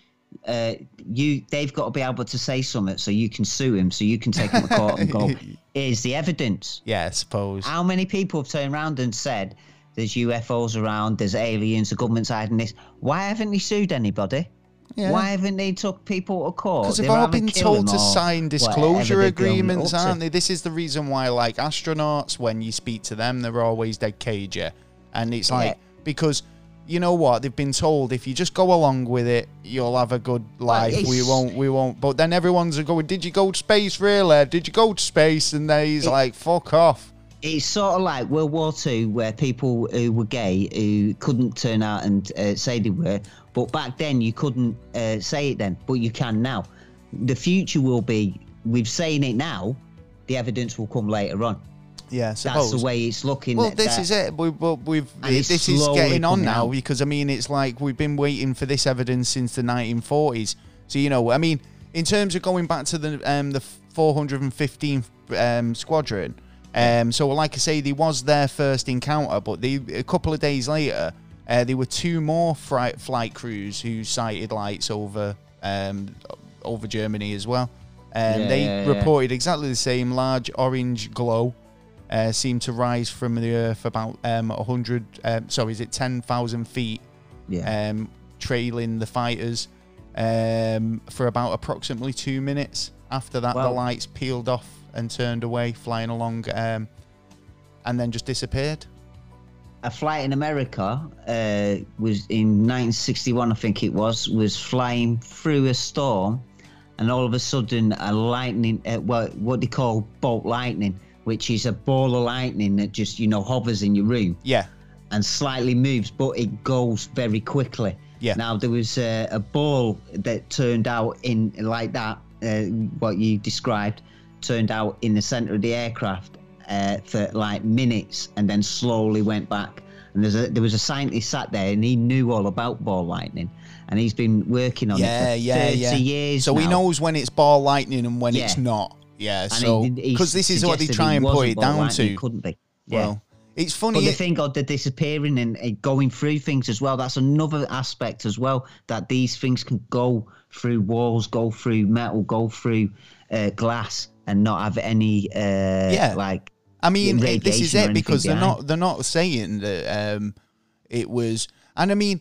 uh, you they've got to be able to say something so you can sue him, so you can take him to court and go, "Here's the evidence." yeah, I suppose. How many people have turned around and said, "There's UFOs around, there's aliens, the government's hiding this"? Why haven't they sued anybody? Yeah. Why haven't they took people to court? Because they've all been told to sign disclosure agreements, aren't they? This is the reason why, like astronauts, when you speak to them, they're always dead cagey, and it's like because you know what they've been told if you just go along with it, you'll have a good life. we won't, we won't. But then everyone's going, "Did you go to space, really? Did you go to space?" And then he's like, "Fuck off." It's sort of like World War Two, where people who were gay who couldn't turn out and uh, say they were, but back then you couldn't uh, say it then, but you can now. the future will be. We've saying it now. The evidence will come later on. Yeah, That's the way it's looking. Well, this that- is it. We, we, we've it's this is getting on now out. because I mean it's like we've been waiting for this evidence since the 1940s. So you know, I mean, in terms of going back to the um, the 415th um, squadron. Um, so like I say, there was their first encounter, but they, a couple of days later, uh, there were two more flight flight crews who sighted lights over um, over Germany as well. And Yeah, they yeah, yeah. reported exactly the same large orange glow uh, seemed to rise from the earth about um, 100, um, sorry, is it 10,000 feet, yeah. um, trailing the fighters um, for about approximately two minutes. After that, the lights peeled off and turned away, flying along, um, and then just disappeared. a flight in America uh, was in 1961, I think it was, was flying through a storm, and all of a sudden a lightning, uh, what what they call bolt lightning, which is a ball of lightning that just you know hovers in your room Yeah, and slightly moves, but it goes very quickly. Yeah. Now there was a, a ball that turned out in like that, uh, what you described, turned out in the center of the aircraft uh, for like minutes, and then slowly went back. And there's a, there was a scientist sat there, and he knew all about ball lightning, and he's been working on yeah, it for yeah, 30 yeah. years. So he knows when it's ball lightning and when it's not. Yeah, And so because this is what they try and put it down to. Couldn't be. Yeah. Well, it's funny. But the it- thing of the disappearing and going through things as well, that's another aspect as well, that these things can go through walls, go through metal, go through uh, glass and not have any, uh, Yeah. like, I mean, it- this is it because they're not they're not saying that um, it was. And I mean,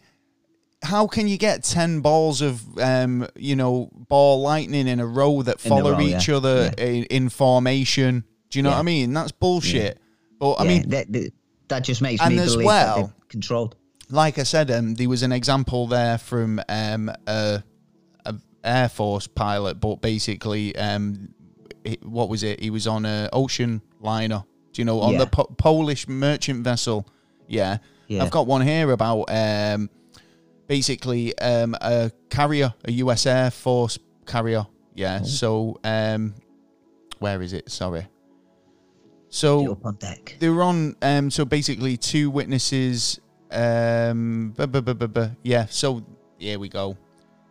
how can you get ten balls of um, you know ball lightning in a row that follow row, each yeah. other Yeah. in, in formation? Do you know what I mean? That's bullshit. But I yeah, mean, that, that, just makes and me as believe well- that they're controlled. like I said, um, there was an example there from um, a, a air force pilot, but basically, um, what was it? He was on a ocean liner. Do you know on the po- Polish merchant vessel? Yeah. Yeah. I've got one here about um, basically um, a carrier, a U.S. Air Force carrier. Yeah. Oh. So um, where is it? Sorry. So Up on deck. they were on um so basically two witnesses um bu- bu- bu- bu- bu- yeah so here we go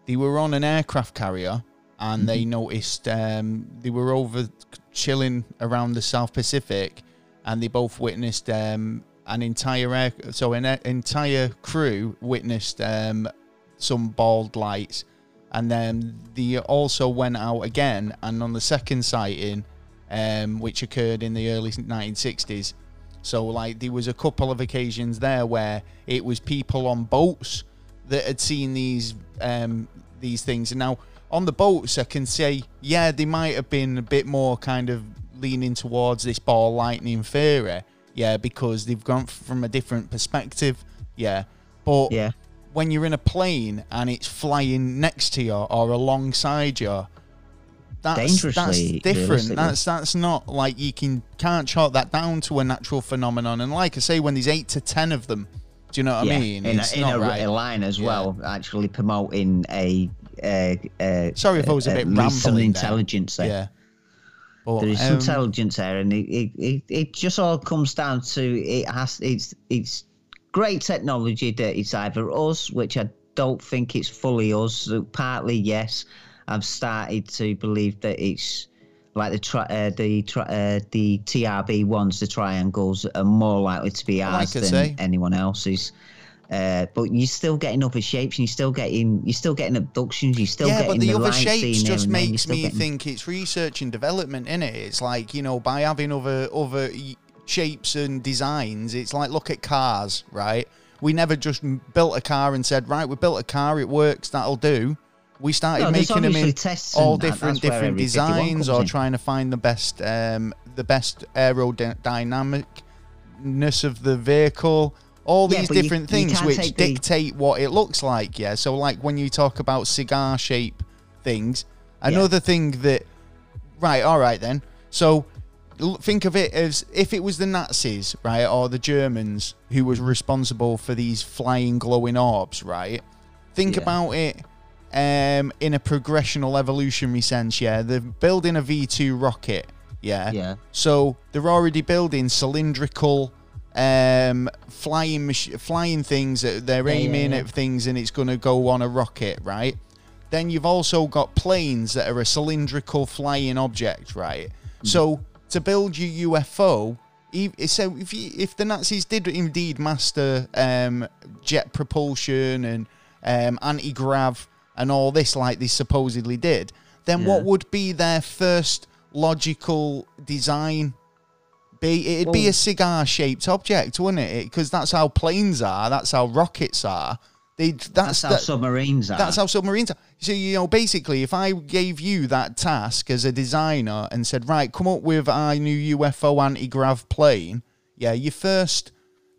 they were on an aircraft carrier and they noticed um they were over chilling around the south pacific and they both witnessed um an entire air so an entire crew witnessed um some bald lights and then they also went out again and on the second sighting um, which occurred in the early 1960s. So, like, there was a couple of occasions there where it was people on boats that had seen these um, these things. And now, on the boats, I can say, yeah, they might have been a bit more kind of leaning towards this ball lightning theory, yeah, because they've gone from a different perspective, yeah. But Yeah. when you're in a plane and it's flying next to you or alongside you, that's that's different. That's that's not like you can can't chalk that down to a natural phenomenon. And like I say, when there's eight to ten of them, do you know what I mean? in, it's a, in not a, right. a line as Yeah. well, actually promoting a. Uh, uh, Sorry if I was a bit at least some rambling there. intelligence there. Yeah. But, There is um, intelligence there, and it, it, it, it just all comes down to it has it's it's great technology that it's either us, which I don't think it's fully us. So partly yes, I've started to believe that it's like the tri- uh, the tri- uh, the TRB ones, the triangles are more likely to be ours I than say. anyone else's. Uh, but you're still getting other shapes, and you're still getting you're still getting abductions. You're still yeah, getting but the, other shapes just there and then, you're makes me getting- think it's research and development in it. It's like you know by having other other shapes and designs. It's like look at cars, right? We never just built a car and said, right, we built a car, it works, that'll do. We started No, making them in tests all different different designs, or in. trying to find the best um, the best aerodynamicness of the vehicle. All Yeah, these different you things can't which take the- dictate what it looks like. Yeah. So like when you talk about cigar shape things, another thing that right, all right then. So think of it as if it was the Nazis, right, or the Germans who was responsible for these flying glowing orbs, right? Think Yeah. about it um, in a progressional evolutionary sense. Yeah, they're building a V two rocket. Yeah. Yeah. So they're already building cylindrical um, flying mach- flying things. That they're Yeah, yeah, aiming yeah. at things, and it's going to go on a rocket, right? Then you've also got planes that are a cylindrical flying object, right? Mm-hmm. So to build your UFO, so if you, if the Nazis did indeed master um, jet propulsion and um, anti grav and all this like they supposedly did, then what would be their first logical design? Be it'd be a cigar shaped object, wouldn't it? Because that's how planes are. That's how rockets are. They that's, That's how that- submarines are. that's how submarines are. So, you know, basically, if I gave you that task as a designer and said, right, come up with our new UFO anti grav plane, yeah, your first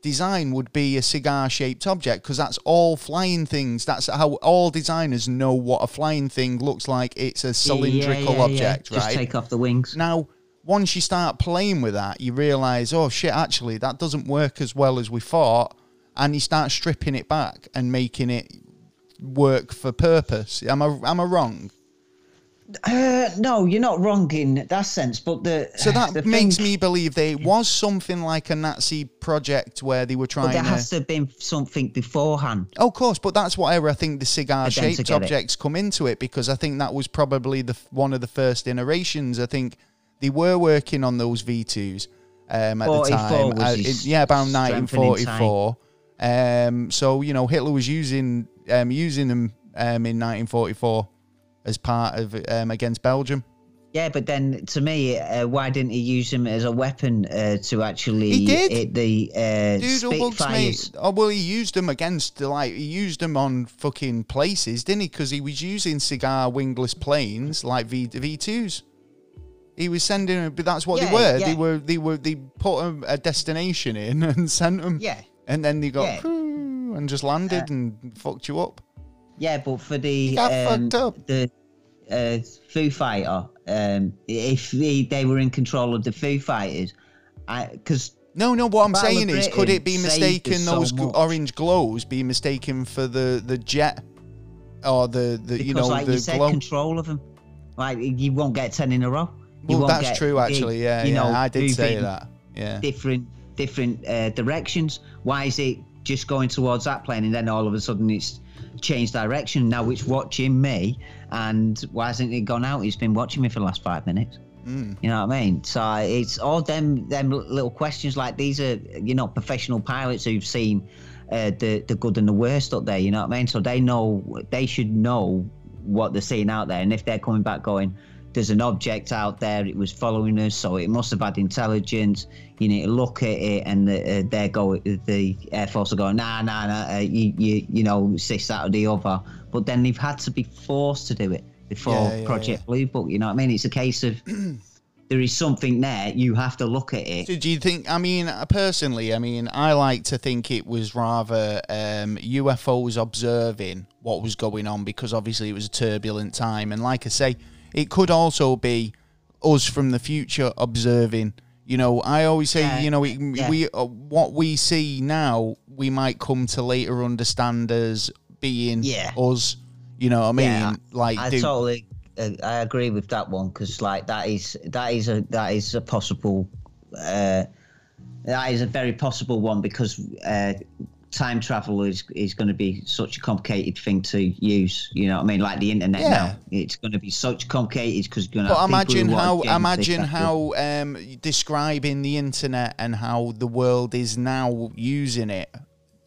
design would be a cigar shaped object because that's all flying things. That's how all designers know what a flying thing looks like. It's a Yeah, yeah, cylindrical yeah, yeah. object, Just right? take off the wings. Now, once you start playing with that, you realize, oh shit, actually, that doesn't work as well as we thought. And you start stripping it back and making it work for purpose. Am I, am I wrong? Uh, no, you're not wrong in that sense, but the So that the makes thing- me believe it was something like a Nazi project where they were But trying there to. has to have been something beforehand. Oh, of course, but that's whatever I think the cigar For them to shaped get it. objects come into it because I think that was probably the one of the first iterations. I think they were working on those V2s um, at the time. was Uh, it- yeah, about 1944. Um, so you know, Hitler was using um, using them um, in 1944 as part of um, against Belgium. Yeah, but then to me, uh, why didn't he use them as a weapon uh, to actually He did. hit the uh, Dude. Spitfires? Oh well, he used them against the like he used them on fucking places, didn't he? Because he was using cigar wingless planes like V V twos. He was sending them, but that's what Yeah, they were. yeah. They were they were they put a, a destination in and sent them. Yeah, And then they got Yeah. And just landed and fucked you up. yeah, but for the um, fucked up. the uh, Foo Fighter, um, if they, they were in control of the Foo Fighters, because No, no. What I'm Battle saying is, could it be mistaken? us so those orange glows be mistaken for the the jet or the the because you know like the you said, glow? control of them, like you won't get ten in a row. Well, that's get true, actually. Yeah, you yeah, know, I did say that. Yeah. Different different uh, directions. Why is it just going towards that plane and then all of a sudden it's changed direction? Now it's watching me, and why hasn't it gone out? It's been watching me for the last five minutes. Mm. You know what I mean? So it's all them them little questions like these are you know professional pilots who've seen uh, the the good and the worst up there. You know what I mean? So they know they should know what they're seeing out there, and if they're coming back going, there's an object out there, it was following us, so it must have had intelligence. You need to look at it, and the, uh, they're going. the air force are going, nah, nah, nah, uh, you you you know this that or the other. But then they've had to be forced to do it before Yeah, yeah, Project Blue Book. You know what I mean? It's a case of there is something there. You have to look at it. So do you think? I mean, uh, personally, I mean, I like to think it was rather um, UFOs observing what was going on because obviously it was a turbulent time, and like I say, it could also be us from the future observing. You know, I always say, Yeah, you know, it, yeah. we uh, what we see now, we might come to later understand as being Yeah. us. You know what I mean? Yeah, like, I do- totally, uh, I agree with that one because like that is that is a that is a possible, uh, that is a very possible one because uh, time travel is is going to be such a complicated thing to use. You know what I mean? Like the internet Yeah. now, it's going to be such complicated because you're going to. But imagine how imagine how um, describing the internet and how the world is now using it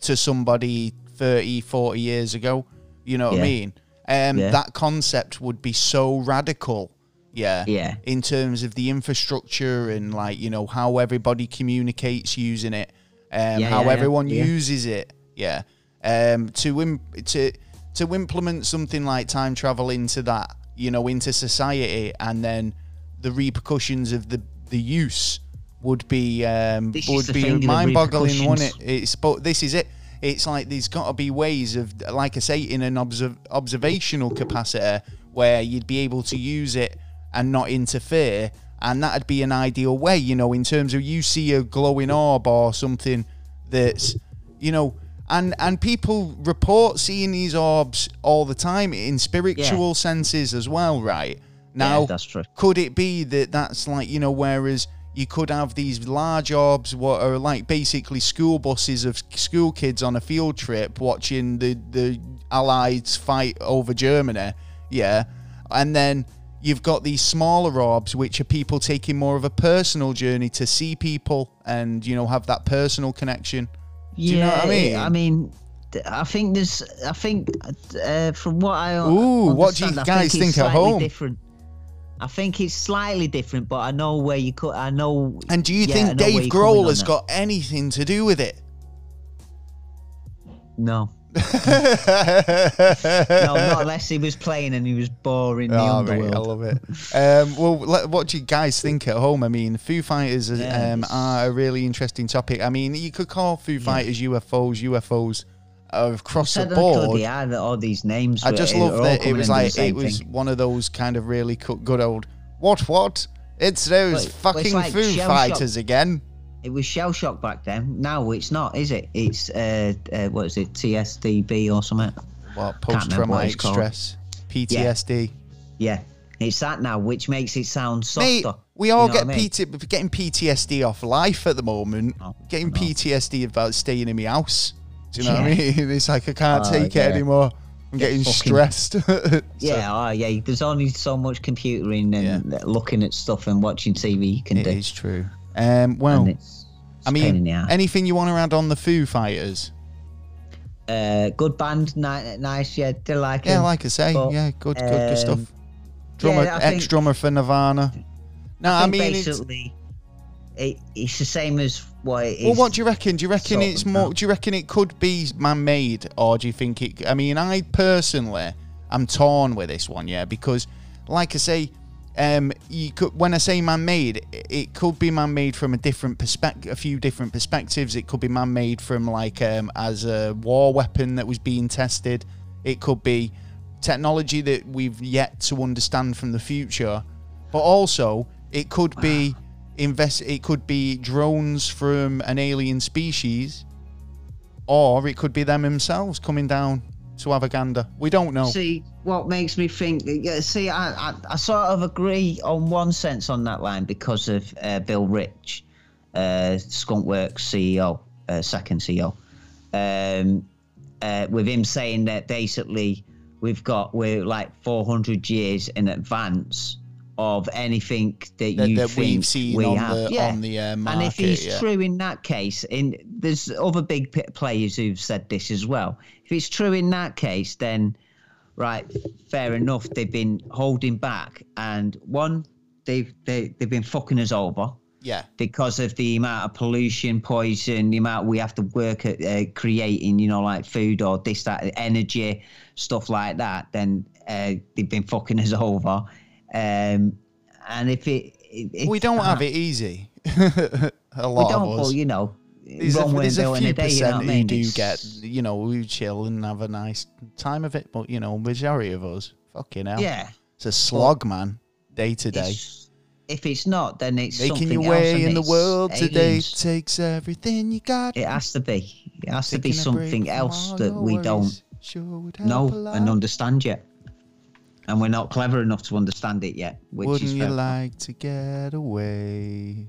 to somebody 30, 40 years ago. You know what I mean? Um, Yeah. That concept would be so radical. Yeah. Yeah. In terms of the infrastructure and like you know how everybody communicates using it, um, Yeah, how yeah, everyone Yeah. uses it. Yeah. Um, to Im- to to implement something like time travel into that, you know, into society, and then the repercussions of the the use would be um, would be mind-boggling, wouldn't it? It's but this is it. It's like there's got to be ways of, like I say, in an observ- observational capacity where you'd be able to use it and not interfere, and that'd be an ideal way, you know, in terms of you see a glowing orb or something that's, you know, and and people report seeing these orbs all the time in spiritual senses as well, right? Now, yeah, that's true. could it be that that's like you know whereas you could have these large orbs what are like basically school buses of school kids on a field trip watching the the allies fight over germany yeah and then you've got these smaller orbs which are people taking more of a personal journey to see people and you know have that personal connection yeah, you know what I mean? I mean, I think there's. I think uh, from what I Ooh, what do you guys think, it's think at slightly home? Different. I think it's slightly different, but I know where you could. I know. and do you yeah, think dave grohl has got anything to do with it No, no, not unless he was playing and he was boring the Oh, mate. I love it. Um, well, let, what do you guys think at home? I mean, Foo Fighters Yeah, um, are a really interesting topic. I mean, you could call Foo Fighters UFOs, UFOs uh, across the board. yeah, that all these names. I just love that it was like it was thing. one of those kind of really good old what what. It's those Well, well, it's fucking like Foo Fighters again. It was shell shock back then. Now it's not, is it? It's uh, uh what is it? TSDB or something? What post remember what it's traumatic stress, PTSD. Yeah, it's that now, which makes it sound softer. Mate, we all You know get I mean? PT, getting PTSD off life at the moment. Oh, getting no. PTSD about staying in my house. Do you know what I mean? It's like I can't Oh, take yeah. it anymore. I'm getting fucking- stressed. So- Yeah, oh, yeah. There's only so much computering and looking at stuff and watching TV you can it do. is true. Um, well, and it's, it's I a pain in mean, anything you want to add on the Foo Fighters? uh, good band, ni- nice. Yeah, do like Yeah, him. like I say, but, yeah, good, good, good stuff. um, Drummer, yeah, ex drummer for Nirvana. No, I, think mean, it's, it, it's the same as what it is. well, what do you reckon? Do you reckon it's more? Do you reckon it could be man-made, or do you think it? I mean, I personally, I'm torn with this one, yeah, because, like I say, um, you could when I say man-made, it- it could be man-made from a different perspective, a few different perspectives. It could be man-made from like um, as a war weapon that was being tested. It could be technology that we've yet to understand from the future, but also it could be invest. It could be drones from an alien species, or it could be them themselves coming down to have a gander. We don't know. See, what makes me think? Yeah, see, I, I, I sort of agree on one sense on that line because of uh, Bill Rich, uh, Skunkworks CEO, uh, second CEO, um, uh, with him saying that basically we've got we're like 400 years in advance of anything that, that, you that think we've seen we on have. the yeah. on the uh, market. And if he's yeah. true in that case, in there's other big players who've said this as well. If it's true in that case, then right, fair enough. They've been holding back, and one, they've they, they've been fucking us over yeah, because of the amount of pollution, poison, the amount we have to work at uh, creating, you know, like food or this, that, energy, stuff like that, then uh, they've been fucking us over. Um, and if it, if we don't have it easy. a lot we don't, of us. well, you know, there's a, one way there's a few a day, you know percent I who mean? do It's- get, you know, we chill and have a nice time of it, but you know, majority of us, fucking hell, Yeah. it's a slog, man, day to day. If it's not, then it's Making something your way in the world today takes everything you got. It has to be. It has to be Taking a break something else that we don't sure know and understand yet. And we're not clever enough to understand it yet, which Wouldn't is you like to get away?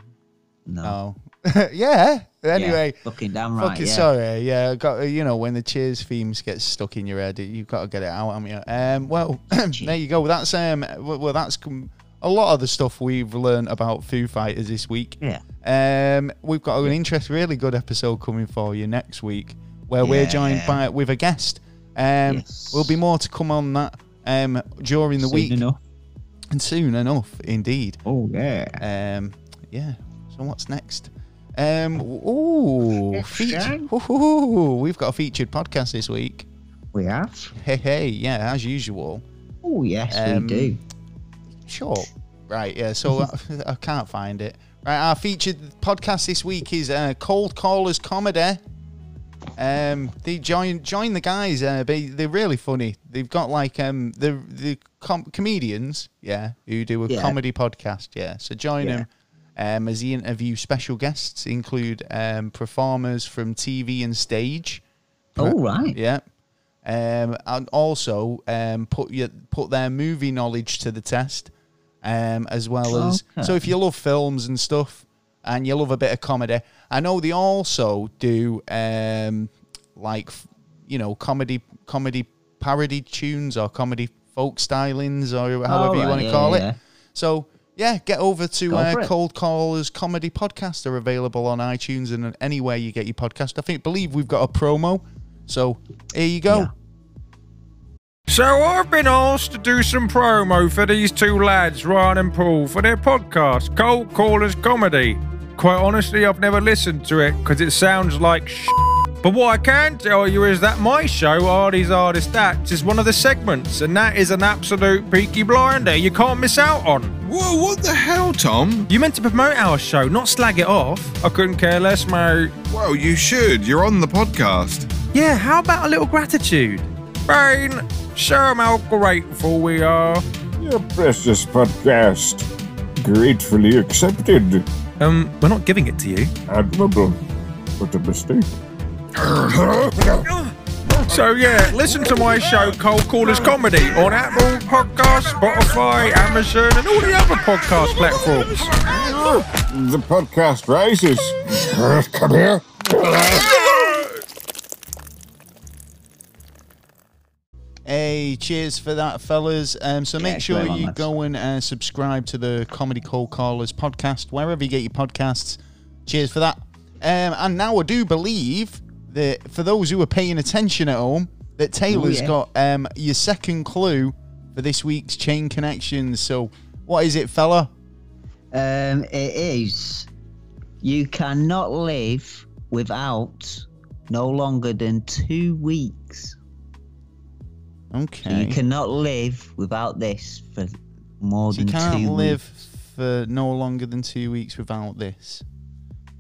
no. Oh, yeah. Yeah, Anyway, fucking damn right. fucking yeah. sorry. Yeah, got you know when the Cheers themes get stuck in your head, you've got to get it out. haven't you? Um, well, there you go. That's um, well, that's com- a lot of the stuff we've learned about Foo Fighters this week. Yeah. Um, we've got an interest, really good episode coming for you next week, where we're joined by with a guest. Um, Yes. There'll be more to come on that um during the Soon week enough. and soon enough, indeed. Oh yeah. Um, yeah. So what's next? Um, ooh, feature. Ooh, we've got a featured podcast this week. We have. Hey, hey, yeah, as usual. Oh yes, Um, we do. Sure. Right, yeah. So I, I can't find it. Right, our featured podcast this week is uh, Cold Callers Comedy. Um, they join join the guys. Uh, they they're really funny. They've got like um the the com- comedians, yeah, who do a Yeah. comedy podcast. Yeah, so join Yeah. them. Um, as the interview special guests include um, performers from TV and stage, Oh right. Yeah. Um, and also um, put your put their movie knowledge to the test, um, as well as Okay. so if you love films and stuff, and you love a bit of comedy, I know they also do um, like you know comedy comedy parody tunes or comedy folk stylings or however you right, want to yeah, call it. So yeah, get over to Go uh. Cold Callers Comedy Podcast. They're available on iTunes and anywhere you get your podcast. I think believe we've got a promo. So here you go. Yeah. So I've been asked to do some promo for these two lads, Ryan and Paul, for their podcast, Cold Callers Comedy. Quite honestly, I've never listened to it because it sounds like sh- But what I can tell you is that my show, Artie's Artist Acts, is one of the segments, and that is an absolute peaky blinder you can't miss out on. Whoa, what the hell, Tom? You meant to promote our show, not slag it off. I couldn't care less, mate. Well, you should. You're on the podcast. Yeah, how about a little gratitude? Rain, show 'em how grateful we are. Your precious podcast. Gratefully accepted. Um, we're not giving it to you. Admirable. What a mistake. So yeah, listen to my show Cold Callers Comedy on Apple Podcasts, Spotify, Amazon, and all the other podcast platforms. The podcast rises. Come here. Hey, cheers for that, fellas. Um, so make Yeah, sure you lads. go and uh, subscribe to the Comedy Cold Callers podcast, wherever you get your podcasts. Cheers for that. Um, and now I do believe that for those who are paying attention at home, that Taylor's yeah. got um, your second clue for this week's Chain Connections. So what is it, fella? Um, it is. You cannot live without no longer than two weeks. So Okay. you cannot live without this for more So you than can't two live weeks. for no longer than two weeks without this.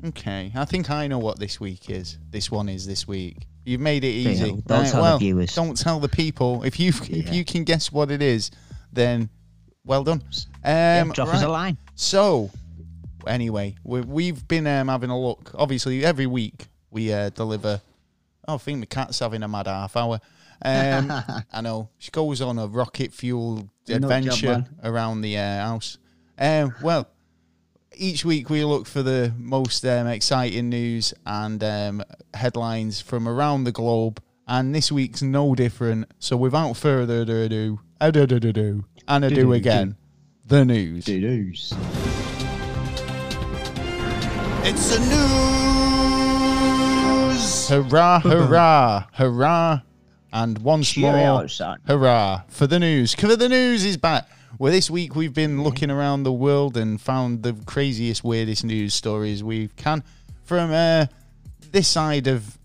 Okay, I think I know what this week is. This one is this week. You've made it easy. Don't tell the viewers. don't tell the people. If you if you can guess what it is, then well done. Yeah, Um, drop us a line. So, anyway, we, we've been um, having a look. Obviously, every week we uh, deliver. Oh, I think the cat's having a mad half hour. Um, I know she goes on a rocket fuel Nut job, adventure around the uh, house. Um, well, each week we look for the most um, exciting news and um, headlines from around the globe, and this week's no different. So, without further ado, a do do do do, and a do again, the news. News. It's the news! Hurrah, hurrah, hurrah. And once Cheerio, more, son. hurrah for the news. Cover the news is back. Well, this week we've been looking around the world and found the craziest, weirdest news stories we can from uh, this side of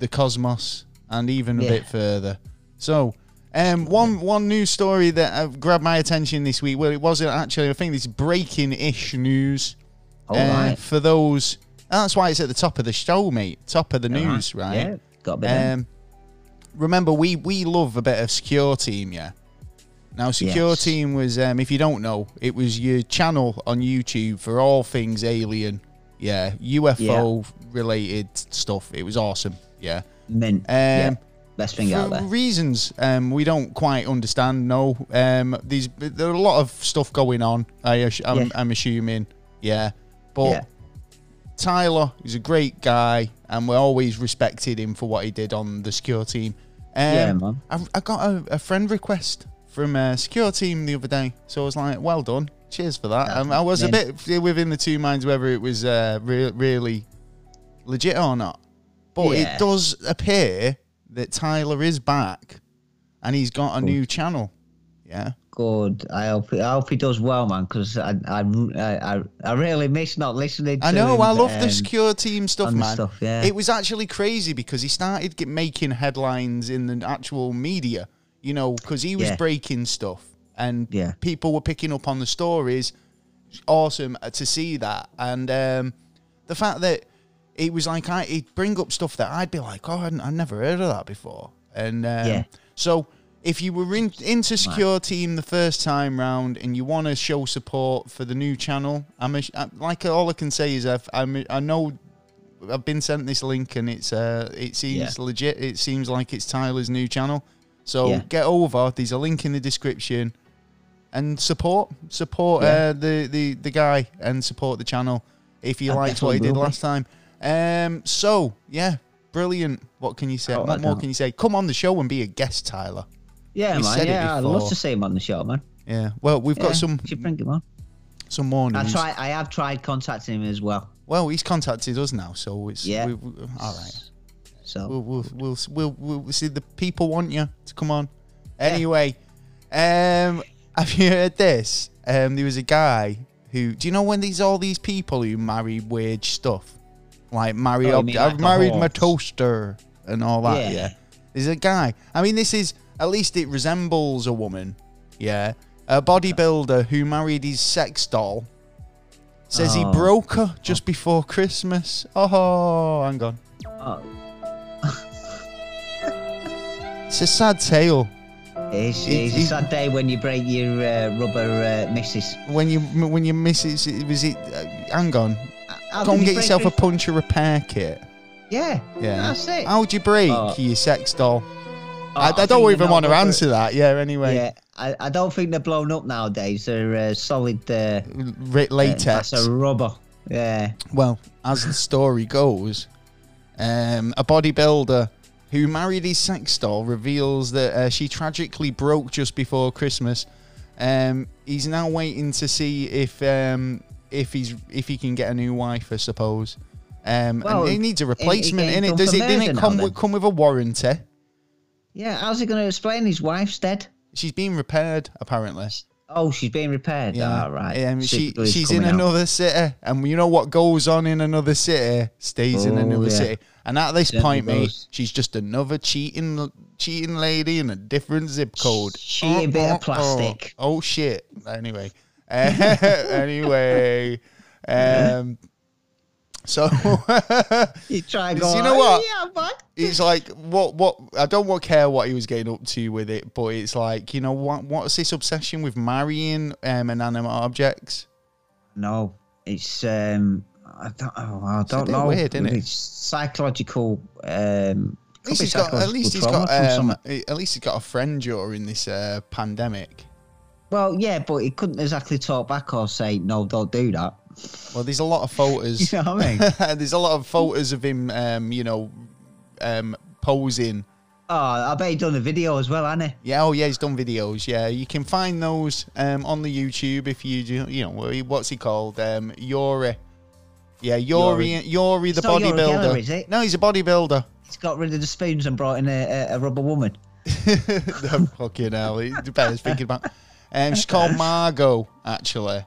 the cosmos and even a Yeah. bit further. So, um, one one news story that uh, grabbed my attention this week. Well, it wasn't actually. I think it's breaking-ish news. All Uh, right. For those, that's why it's at the top of the show, mate. Top of the news, right? Yeah, got a bit. Um, remember, we we love a bit of Secure Team, yeah. Now, Secure Yes. Team was, um, if you don't know, it was your channel on YouTube for all things alien, yeah, UFO related stuff. It was awesome, yeah. mint. Um, yeah, best thing out there. reasons um, we don't quite understand. No, um, these there are a lot of stuff going on. I—I'm Yeah. I'm assuming, yeah. But Yeah. Tyler is a great guy, and we always respected him for what he did on the secure team. Um, Yeah, man. I, I got a, a friend request from a secure team the other day, so I was like, "Well done, cheers for that." Um, I was a bit within the two minds whether it was uh, re- really legit or not, but Yeah. it does appear that Tyler is back, and he's got a new channel. Yeah, Good. I hope. I hope he does well, man. Because I, I, I, I really miss not listening. to I know. him, I love the um, secure team stuff, man. stuff, yeah. It was actually crazy because he started get, making headlines in the actual media. You know, because he was Yeah. breaking stuff, and Yeah. people were picking up on the stories. Awesome uh, to see that, and um, the fact that it was like I he'd bring up stuff that I'd be like, oh, I'd, I'd never heard of that before, and um, Yeah. so. If you were in, into Secure Team the first time round and you want to show support for the new channel, I'm a, I- like all I can say is I've, I'm, I know I've been sent this link and it's uh it seems Yeah. legit. It seems like it's Tyler's new channel. So Yeah. get over. There's a link in the description and support support Yeah. uh, the the the guy and support the channel if you I liked what he did be. last time. Um. So yeah, brilliant. What can you say? Oh, what more can you say? Come on the show and be a guest, Tyler. Yeah, You man. said it Yeah, I'd love to see him on the show, man. Yeah. Well, we've Yeah, got some Should bring him on. some more I try. I have tried contacting him as well. Well, he's contacted us now, so it's Yeah. we, we, all right. So We'll, we'll, we'll, we'll, we'll see. The people want you to come on. Anyway, um, have you heard this? Um, there was a guy who. Do you know when these all these people who marry weird stuff, like marry? Oh, you ob- mean I've like a married my toaster and all that. Yeah. Yeah. There's a guy. I mean, this is at least it resembles a woman. Yeah. A bodybuilder who married his sex doll. Says he Oh. broke her just before Christmas. Oh, hang on. oh, It's a sad tale. it's, It- it's it- a sad day when you break your uh, rubber uh, missus. When you when you miss it, was it? Uh, hang on. How Go and you get yourself a puncher repair kit. Yeah, Yeah. that's it. How'd you break Oh. your sex doll? Oh, I, I think don't even want to answer that. Yeah. Anyway, Yeah, I, I don't think they're blown up nowadays. They're uh, solid uh, Ra- latex. That's a rubber. Yeah. Well, as the story goes, um, a bodybuilder who married his sex doll reveals that uh, she tragically broke just before Christmas. Um, he's now waiting to see if um, if he's if he can get a new wife, I suppose. Um, Well, and he needs a replacement in it. Does it didn't it come with, come with a warranty? Yeah. How's he going to explain his wife's dead? She's being repaired apparently. Oh, she's being repaired. Yeah, Ah, right. Um, she, she's in out. another city, and you know what goes on in another city stays in Oh, another yeah. city. And at this point, mate, she's just another cheating cheating lady in a different zip code. Cheating bit of Oh, oh, plastic. Oh, oh, shit. Anyway, Uh, anyway, um, so You try and Does go. you know "Oh, what? Yeah, man. it's like what what I don't want care what he was getting up to with it, but it's like you know what what's this obsession with marrying um, inanimate objects? No, it's um. I don't. Oh, I don't bit know. weird, isn't it? It's psychological. Um. At least he's got. At least he's got. Um, at least he's got a friend during this uh, pandemic. Well, yeah, but he couldn't exactly talk back or say no, don't do that. Well, there's a lot of photos. You know what I mean? there's a lot of photos of him. Um, you know, um, posing. Oh, I bet he done a video as well, hasn't he? Yeah. Oh, yeah. He's done videos. Yeah, you can find those um, on the YouTube if you do. You know, what's he called? Um, Yuri. Yeah, Yuri. Yuri. Yuri, the It's not Uri bodybuilder. Geller, is it? No, he's a bodybuilder. He's got rid of the spoons and brought in a, a, a rubber woman. fucking hell. He better thinking about. Um, she's called Margot, actually.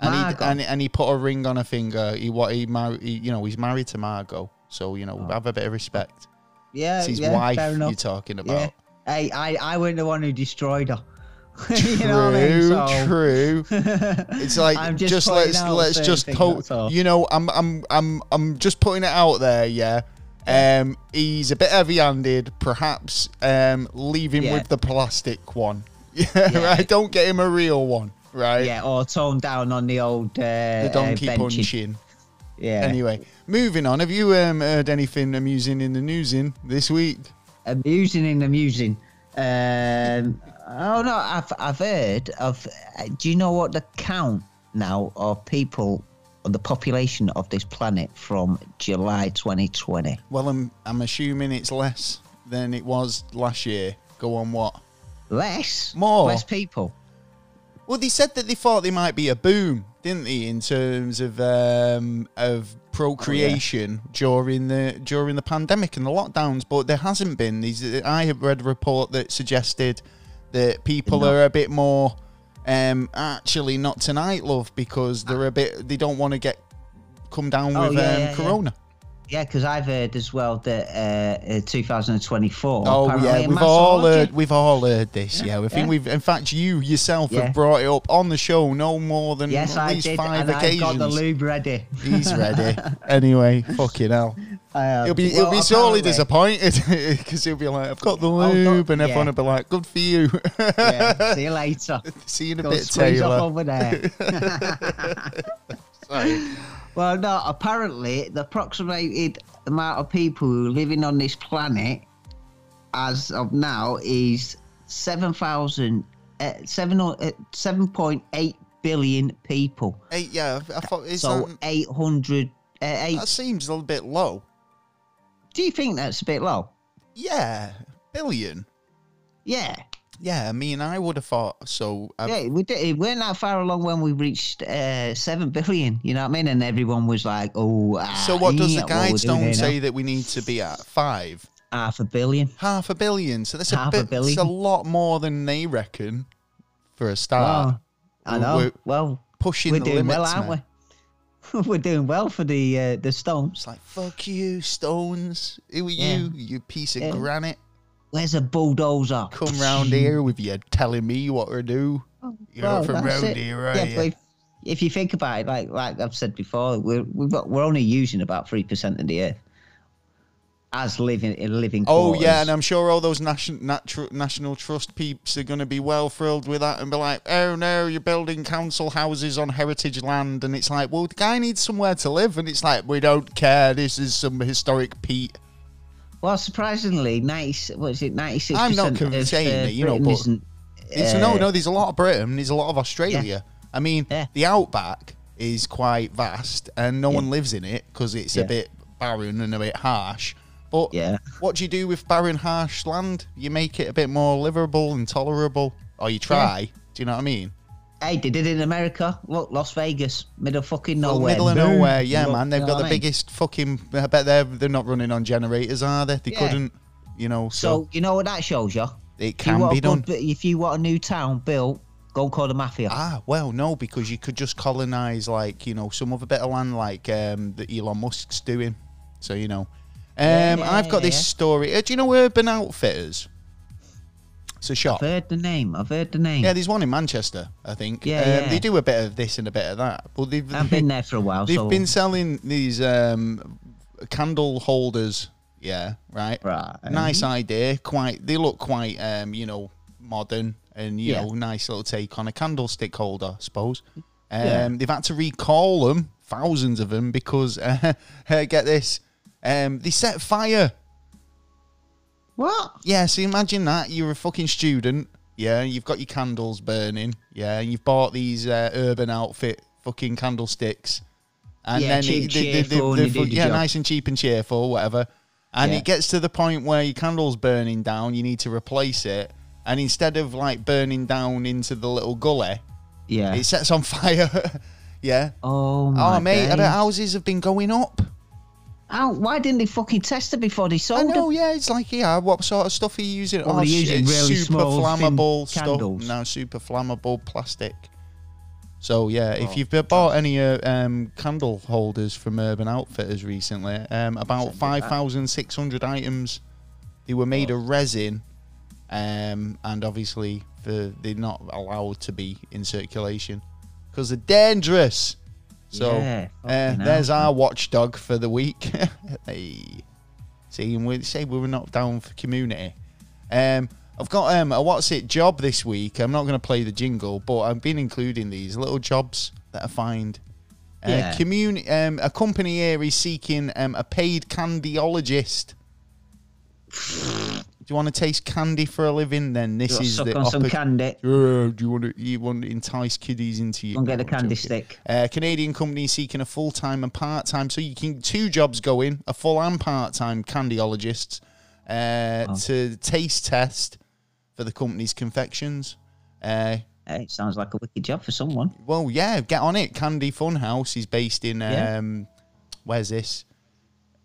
And he, and, and he put a ring on her finger. He what he married. He, you know, he's married to Margot, so you know, have a bit of respect. Yeah, It's his yeah, wife you're talking Yeah. about. Hey, I, I weren't the one who destroyed her. True, know I mean? So- true. It's like I'm just, just let's let's just hope. You know, I'm I'm I'm I'm just putting it out there. Yeah. Um, he's a bit heavy-handed. Perhaps um, leave him Yeah. with the plastic one. Yeah, Yeah. right. Don't get him a real one. Right. Yeah, or tone down on the old uh, The donkey uh, punching. Yeah. Anyway, moving on. Have you um, heard anything amusing in the news in this week? amusing and amusing. Um, oh no, I've I've heard of. uh, Do you know what the count now of people, of the population of this planet from July 2020? Well, I'm I'm assuming it's less than it was last year. Go on, what? Less, More. less people. Well, they said that they thought there might be a boom, didn't they, in terms of um, of procreation during the during the pandemic and the lockdowns? But there hasn't been. These I have read a report that suggested that people Not- are a bit more um, actually not tonight, love, because they're a bit. They don't want to get come down Oh, with yeah, um, yeah, corona. Yeah, because I've heard as well that uh, uh, 2024. Oh yeah, we've all orgy. heard. We've all heard this. Yeah, I think yeah. we've. In fact, you yourself Yeah. have brought it up on the show no more than Yes, at I least did, five and occasions. I've got the lube ready. He's ready. anyway, fucking hell. Uh, He'll be well, he'll be sorely disappointed because he'll be like, "I've got the Oh, lube," and everyone yeah. will be like, "Good for you." Yeah, see you later. See you in a Go bit, Taylor. over there. Sorry. Well, no. Apparently, the approximated amount of people who are living on this planet, as of now, is seven thousand, uh, seven uh, seven point eight billion people. Eight, yeah, I thought is so that, eight hundred. Uh, eight. that seems a little bit low. Do you think that's a bit low? Yeah, billion. Yeah. Yeah, I mean, I would have thought so. I've- Yeah, we, did, we weren't that far along when we reached uh, seven billion. You know what I mean? And everyone was like, "Oh." so ah, what does the what guidestone say now. that we need to be at? Five, Half a billion. half a billion. So that's Half a a bit. It's a lot more than they reckon for a start. Wow. I know. we're well, pushing we're the doing limits, well, aren't man. we? we're doing well for the uh, the stones. It's like fuck you, Stones. Who are Yeah. you? You piece of Yeah. granite. Where's a bulldozer? Come round here with you telling me what to do. Oh, you're Well, from round it. here, are yeah, you? but if, if you think about it, like like I've said before, we're we've got, we're only using about three percent of the earth as living in living. Oh quarters. yeah, and I'm sure all those nation, natu- national trust peeps are going to be well thrilled with that and be like, "Oh no, you're building council houses on heritage land," and it's like, "Well, the guy needs somewhere to live," and it's like, "We don't care. This is some historic Pete." Well, surprisingly, ninety what is it? Ninety six. I'm not saying uh, that, you know, but uh, no, no. There's a lot of Britain. There's a lot of Australia. I mean, Yeah. the outback is quite vast, and no Yeah. one lives in it because it's a bit barren and a bit harsh. But Yeah. what do you do with barren, harsh land? You make it a bit more livable and tolerable, or you try. Do you know what I mean? Hey, they did it in America. Look, Las Vegas, middle of fucking Well, nowhere. middle of Boom. nowhere, yeah, Look, man. They've you know got the I mean? biggest fucking. I bet they're they're not running on generators, are they? They Yeah. couldn't, you know. So, So you know what that shows you? it If you can want be a good done. bit- if you want a new town built, go and call the mafia. Ah, well, no, because you could just colonize like you know some other bit of land like um, that Elon Musk's doing. So you know, um, Yeah, yeah, I've got yeah, this yeah. story. Uh, do you know Urban Outfitters? It's a shop. I've heard the name. I've heard the name. Yeah, there's one in Manchester, I think. Yeah, um, yeah. They do a bit of this and a bit of that, but they've I've been there for a while. they've so been selling these um, candle holders. Yeah, right. right. Nice idea. Quite. They look quite, um, you know, modern and you Yeah. know, nice little take on a candlestick holder, I suppose. Um, Yeah. They've had to recall them, thousands of them, because uh, get this, um, they set fire. What? Yeah, so imagine that you're a fucking student. Yeah, you've got your candles burning. Yeah, and you've bought these uh, Urban Outfit fucking candlesticks, and Yeah, then cheap, it- they- they- they- they- you do the yeah, nice and cheap and cheerful, whatever. And Yeah. it gets to the point where your candle's burning down. You need to replace it, and instead of like burning down into the little gully, Yeah. it sets on fire. yeah. oh my Oh mate, days. houses have been going up. How, why didn't they fucking test it before they sold it? I know, them? yeah. It's like, yeah, what sort of stuff are you using? Well, oh, they're using really super small, thin flammable stuff. candles. No, super flammable plastic. So yeah, if you've bought any uh, um, candle holders from Urban Outfitters recently, um, about Send it five back. thousand six hundred items. They were made of resin, um, and obviously the, they're not allowed to be in circulation because they're dangerous. So Yeah, uh, there's our watchdog for the week. hey. We say we were not down for community. Um, I've got um, a what's it job this week. I'm not going to play the jingle, but I've been including these little jobs that I find. Uh, Yeah. communi- um, a company here is seeking um, a paid candyologist. Do you want to taste candy for a living? Then this is suck the on some candy. uh, do you want to you want to entice kiddies into you? And get a candy stick. Uh, Canadian company seeking a full time and part time, so you can two jobs going: a full and part time candyologist uh, Oh. to taste test for the company's confections. Uh, Hey, sounds like a wicked job for someone. well, yeah, get on it. Candy Funhouse is based in Yeah. um, where's this?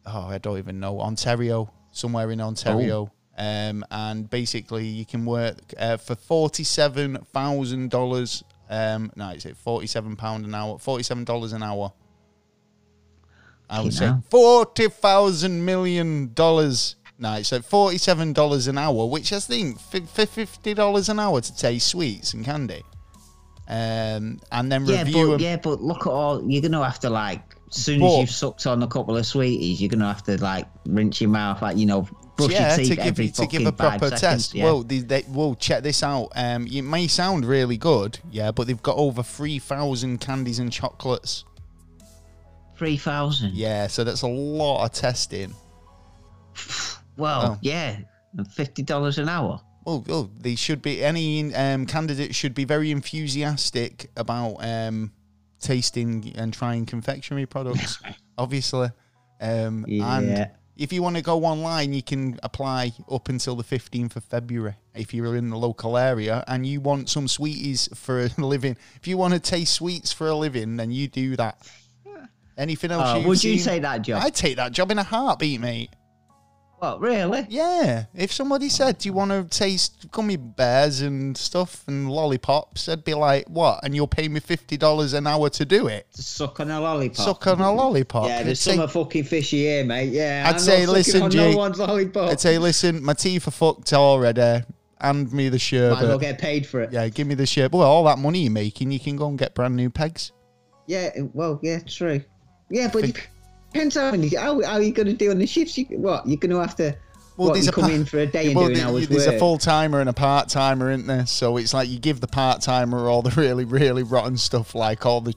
Oh, I don't even know. Ontario, somewhere in Ontario. Um, and basically, you can work uh, for forty-seven thousand dollars. Um, no, it's forty-seven pound an hour. Forty-seven dollars an hour. I would say forty thousand million dollars. No, it's at forty-seven dollars an hour, which I think for fifty dollars an hour to taste sweets and candy. Um, and then Yeah, review but yeah, but look at all. You're gonna have to like, as soon But- as you've sucked on a couple of sweeties, you're gonna have to like rinse your mouth, like you know, brush yeah, your teeth to give every you to give a proper seconds, test. Yeah. Well, they, they, well, check this out. Um, it may sound really good, yeah, but they've got over three thousand candies and chocolates. Three thousand. Yeah, so that's a lot of testing. Well, Oh. yeah, fifty dollars an hour. Well, well, they should be. Any um, candidate should be very enthusiastic about um, tasting and trying confectionery products. obviously, um, Yeah. and if you want to go online, you can apply up until the fifteenth of February. If you're in the local area and you want some sweeties for a living, if you want to taste sweets for a living, then you do that. Anything else? Oh, you've would you seen? take that job? I'd take that job in a heartbeat, mate. What really? Yeah, if somebody said, "Do you want to taste gummy bears and stuff and lollipops?" I'd be like, "What?" And you'll pay me fifty dollars an hour to do it. To suck on a lollipop. Suck on a lollipop. Yeah, I'd there's say, some fucking fishy here, mate. Yeah, I'd I'm say, not listen, on Jake, no one's lollipop. I'd say, listen, my teeth are fucked already. Hand me the Might as well get paid for it. Yeah, give me the sherbet. Well, all that money you're making, you can go and get brand new pegs. Yeah, well, yeah, true. Yeah, but it depends how many. How, how are you going to do on the shifts? You, what you're going to have to? what, you come in for a day and well, do an hour's there's work. a full timer and a part timer, isn't there? So it's like you give the part timer all the really, really rotten stuff, like all the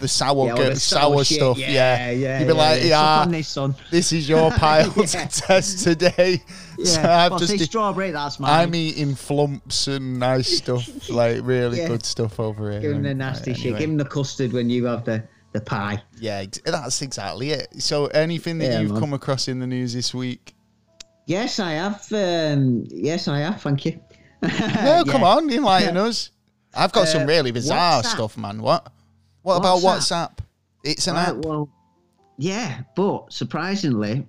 the sour, yeah, the sour, shit. stuff. Yeah, Yeah, yeah. You'd be yeah, like, yeah. yeah, this, this is your pile to test today. so Yeah, I've well, just strawberry. That's mine. I'm eating flumps and nice stuff, like really good stuff over here. Give him the nasty shit. anyway. Give him the custard when you have the the pie. Yeah, that's exactly it. So anything that Yeah, you've man. come across in the news this week? Yes, I have. Um, yes, I have. Thank you. No, come on, enlighten us. I've got some Uh, really bizarre WhatsApp. stuff, man. What? What about WhatsApp. WhatsApp? It's an Right, app. well, yeah, but surprisingly,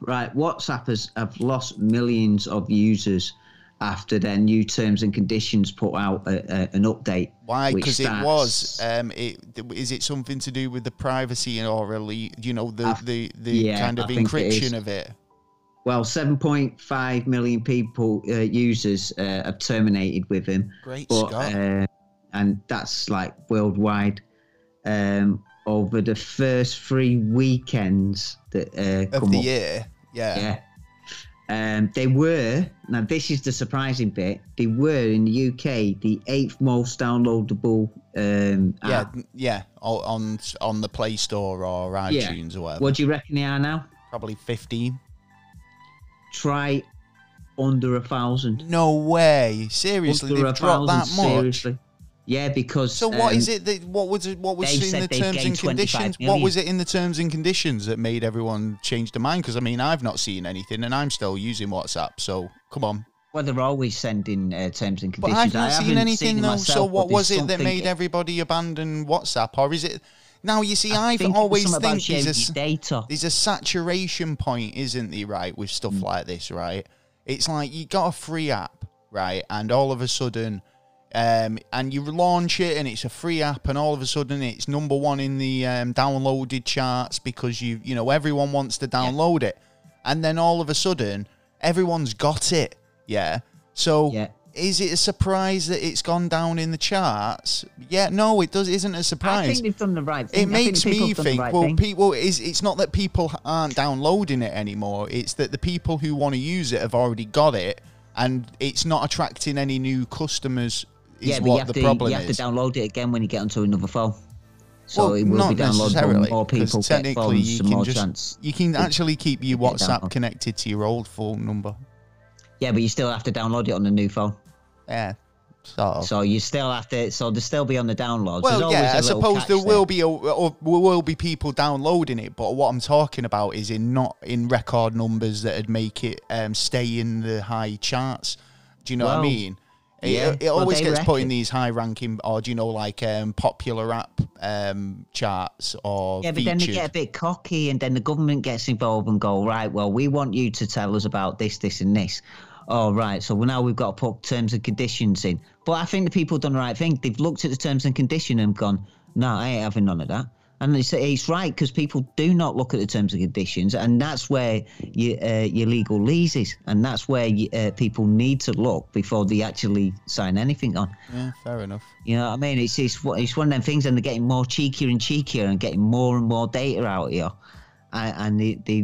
right, WhatsApp has have lost millions of users after their new terms and conditions put out a, a, an update. Why? Because it was. Um, it is it something to do with the privacy or really, you know, the I- the the yeah, kind of I think it encryption of it. Well, 7.5 million people, uh, users, uh, have terminated with him. Great but Scott. uh, and that's like worldwide. Um, over the first three weekends that uh, of come the up, year. Yeah. yeah. Um, they were now. This is the surprising bit. They were in the UK the eighth most downloadable um, Yeah, app. yeah, o- on on the Play Store or Yeah. iTunes or whatever. What do you reckon they are now? Probably fifteen. Try under a thousand. No way! Seriously, Under they've dropped that much. Seriously. Yeah, because So what um, is it that what was it, what was in the terms and conditions? What was it in the terms and conditions that made everyone change their mind? Because I mean, I've not seen anything, and I'm still using WhatsApp. So come on. Well, they're always sending uh, terms and But conditions. I've I not seen haven't anything it though. myself, so what was it that made everybody abandon WhatsApp, or is it? Now you see, I I've was always think there's a, data. there's a saturation point, isn't there, right, with stuff Mm. like this, right? It's like you got a free app, right, and all of a sudden, um, and you launch it, and it's a free app, and all of a sudden, it's number one in the um, downloaded charts because you, you know, everyone wants to download it, and then all of a sudden, everyone's got it, yeah. So. Yeah. Is it a surprise that it's gone down in the charts? Yeah, no, it does. Isn't a surprise I think they've done the right thing. it I makes people me have done the think right well thing. people is it's not that people aren't downloading it anymore it's that the people who want to use it have already got it and it's not attracting any new customers yeah, but you have, to, you have is to download it again when you get onto another phone. So well, it will not be downloaded more people get technically phones, you can more just chance. you can actually keep your whatsapp connected to your old phone number Yeah, but you still have to download it on the new phone. yeah sort of So you still have to. So they'll still be on the downloads. Well, yeah, I suppose catch there will be a, or will be people downloading it, but what I'm talking about is in not in record numbers that'd make it um, stay in the high charts. Do you know what I mean? It, yeah, it well, always they gets put in these high ranking, or do you know, like um, popular app um, charts or Yeah, but then they get a bit cocky, and then the government gets involved and go, right, well, we want you to tell us about this, this, and this. Oh, right. So now we've got to put terms and conditions in. But I think the people have done the right thing. They've looked at the terms and condition and gone, no, I ain't having none of that. And it's, it's right because people do not look at the terms and conditions, and that's where your uh, your legal lease is, and that's where you, uh, people need to look before they actually sign anything on. yeah, fair enough. You know what I mean? It's it's one- it's one of them things, and they're getting more cheekier and cheekier, and getting more and more data out of you. And, and they, they,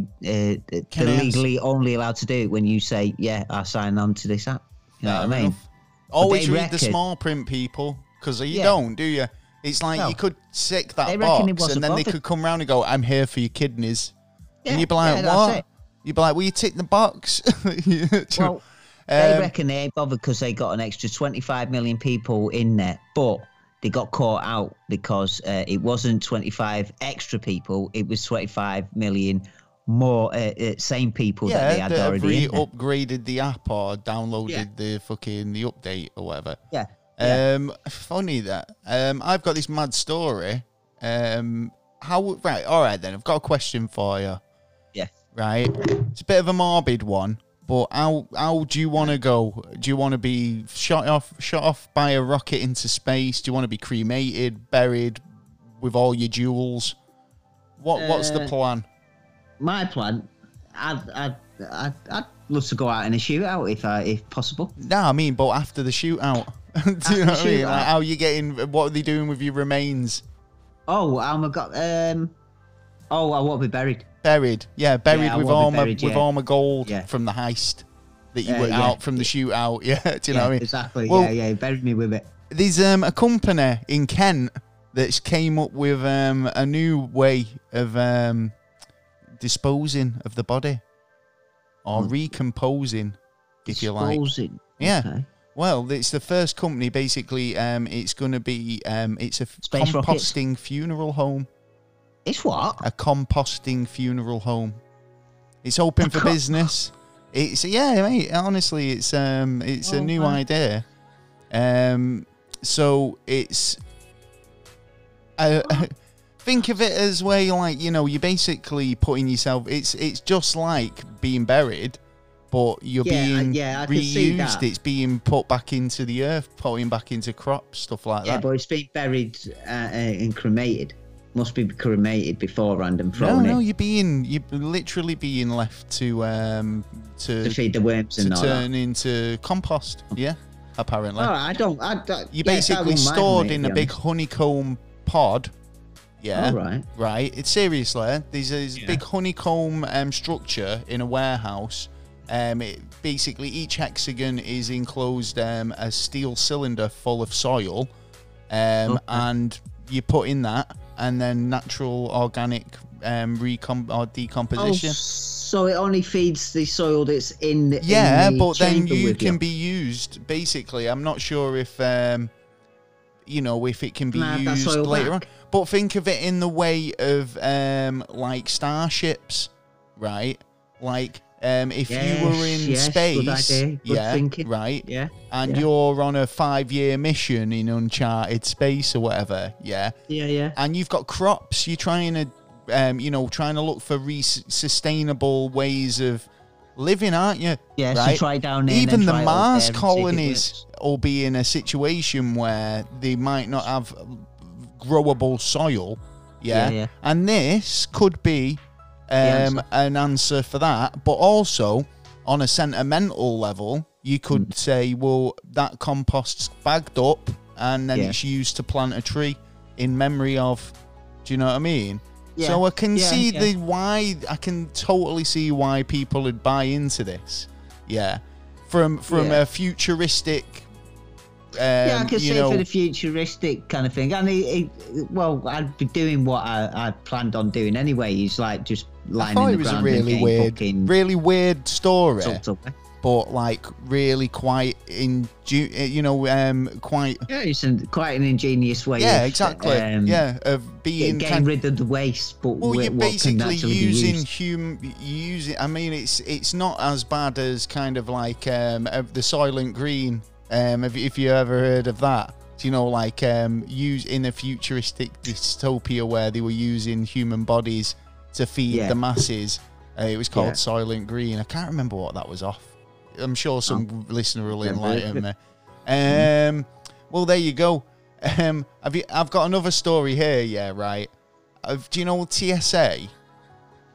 uh, they're Can I ask- legally only allowed to do it when you say, "Yeah, I sign on to this app." You know Fair what I mean? enough. Always read the small print, people, because you Yeah. don't, do you? It's like Well, you could tick they that reckon he box, wasn't and then they bothered. could come round and go, "I'm here for your kidneys," and you'd be like, yeah, that's "What?" it. You'd be like, "Well, you tick the box." Well, they Um, reckon they ain't bothered because they got an extra 25 million people in there, but they got caught out because uh, it wasn't 25 extra people; it was 25 million more uh, uh, same people that they yeah, had that have already in there. re-upgraded the app or downloaded Yeah. the fucking the update or whatever. Yeah, yeah. Um, funny that. Um, I've got this mad story. Um, how? Right, all right then. I've got a question for you. yeah. Right, it's a bit of a morbid one, but how how do you want to go? Do you want to be shot off shot off by a rocket into space? Do you want to be cremated, buried with all your jewels? What what's the Uh, plan? My plan, I'd, I'd, I'd, I'd love to go out in a shootout if, uh, if possible. No, I mean, but after the shootout. do you know what I mean? Like, how you getting? What are they doing with your remains? Oh, I'm a got um. Oh, I won't be buried. Buried, yeah, buried Yeah, with will be all my buried, with yeah. all my gold Yeah. from the heist that you Uh, went yeah. out from the shootout. Yeah, do you know what I mean? Exactly. Well- yeah, yeah. Buried me with it. There's um a company in Kent that's came up with um a new way of um disposing of the body or Hmm. recomposing, if you like. Disposing. Yeah. Okay. Well, it's the first company. Basically, um, it's going to be um, it's a Space rockets? composting funeral home. It's what? a composting funeral home. It's open for co- business. It's yeah, mate. Honestly, it's um, it's a Oh, new wow. idea. Um, so it's. Uh, think of it as way like you know you're basically putting yourself. It's it's just like being buried, but you're Yeah, I- being yeah, I can see reused. that. It's being put back into the earth, putting back into crops, stuff like Yeah, that. Yeah, but it's been buried uh, uh, and cremated. Must be cremated beforehand and no, thrown no, in you're being you're literally being left to um to to feed the worms to and all that. turn into compost. Yeah, apparently. Oh, I don't. I don't You're yeah, basically wouldn't stored in a big honeycomb pod. Yeah. All right. Right. It's seriously. There's a there's a Yeah. big honeycomb um, structure in a warehouse. Um, it, basically, each hexagon is enclosed um, a steel cylinder full of soil, um, Okay. and you put in that, and then natural organic um, recom or Oh, decomposition. so it only feeds the soil that's in. the- in Yeah, the but then you can be used. Basically, I'm not sure if um, you know if it can be Can I have that used later back? on. But think of it in the way of um, like starships, right? Like um, if you were in yes, good space, idea, good yeah, thinking. right, Yeah. and yeah. you're on a five-year mission in uncharted space or whatever, yeah, Yeah, yeah. and you've got crops. You're trying to, um, you know, trying to look for re- sustainable ways of living, aren't you? Yeah, so right? try down there Even the Mars there and see if it colonies will be in a situation where they might not have growable soil. Yeah. Yeah, yeah. And this could be um, an answer for that. But also, on a sentimental level, you could Mm. say, well, that compost's bagged up and then Yeah. it's used to plant a tree in memory of. Do you know what I mean? Yeah, So I can yeah, see the why. I can totally see why people would buy into this. Yeah, from from a futuristic. Um, yeah, I can you see know, for the futuristic kind of thing. And it, it, well, I'd be doing what I, I planned on doing anyway. Is like just I thought it was a really weird, really weird story, up. but like really quite in, you know, um, quite. Yeah, it's an, quite an ingenious way. Yeah, of, exactly. um, yeah, of being getting kind rid of the waste, but Well, you're basically using human using. I mean, it's it's not as bad as kind of like um of the Soylent Green. Um, if, if you ever heard of that, you know like um use in a futuristic dystopia where they were using human bodies to feed Yeah. the masses. Uh, it was called Yeah. Soylent Green. I can't remember what that was off. I'm sure some listener will Oh. Heard of enlighten me. Um, well, there you go. Um, have you? I've got another story here. Yeah, right. Of, do you know TSA?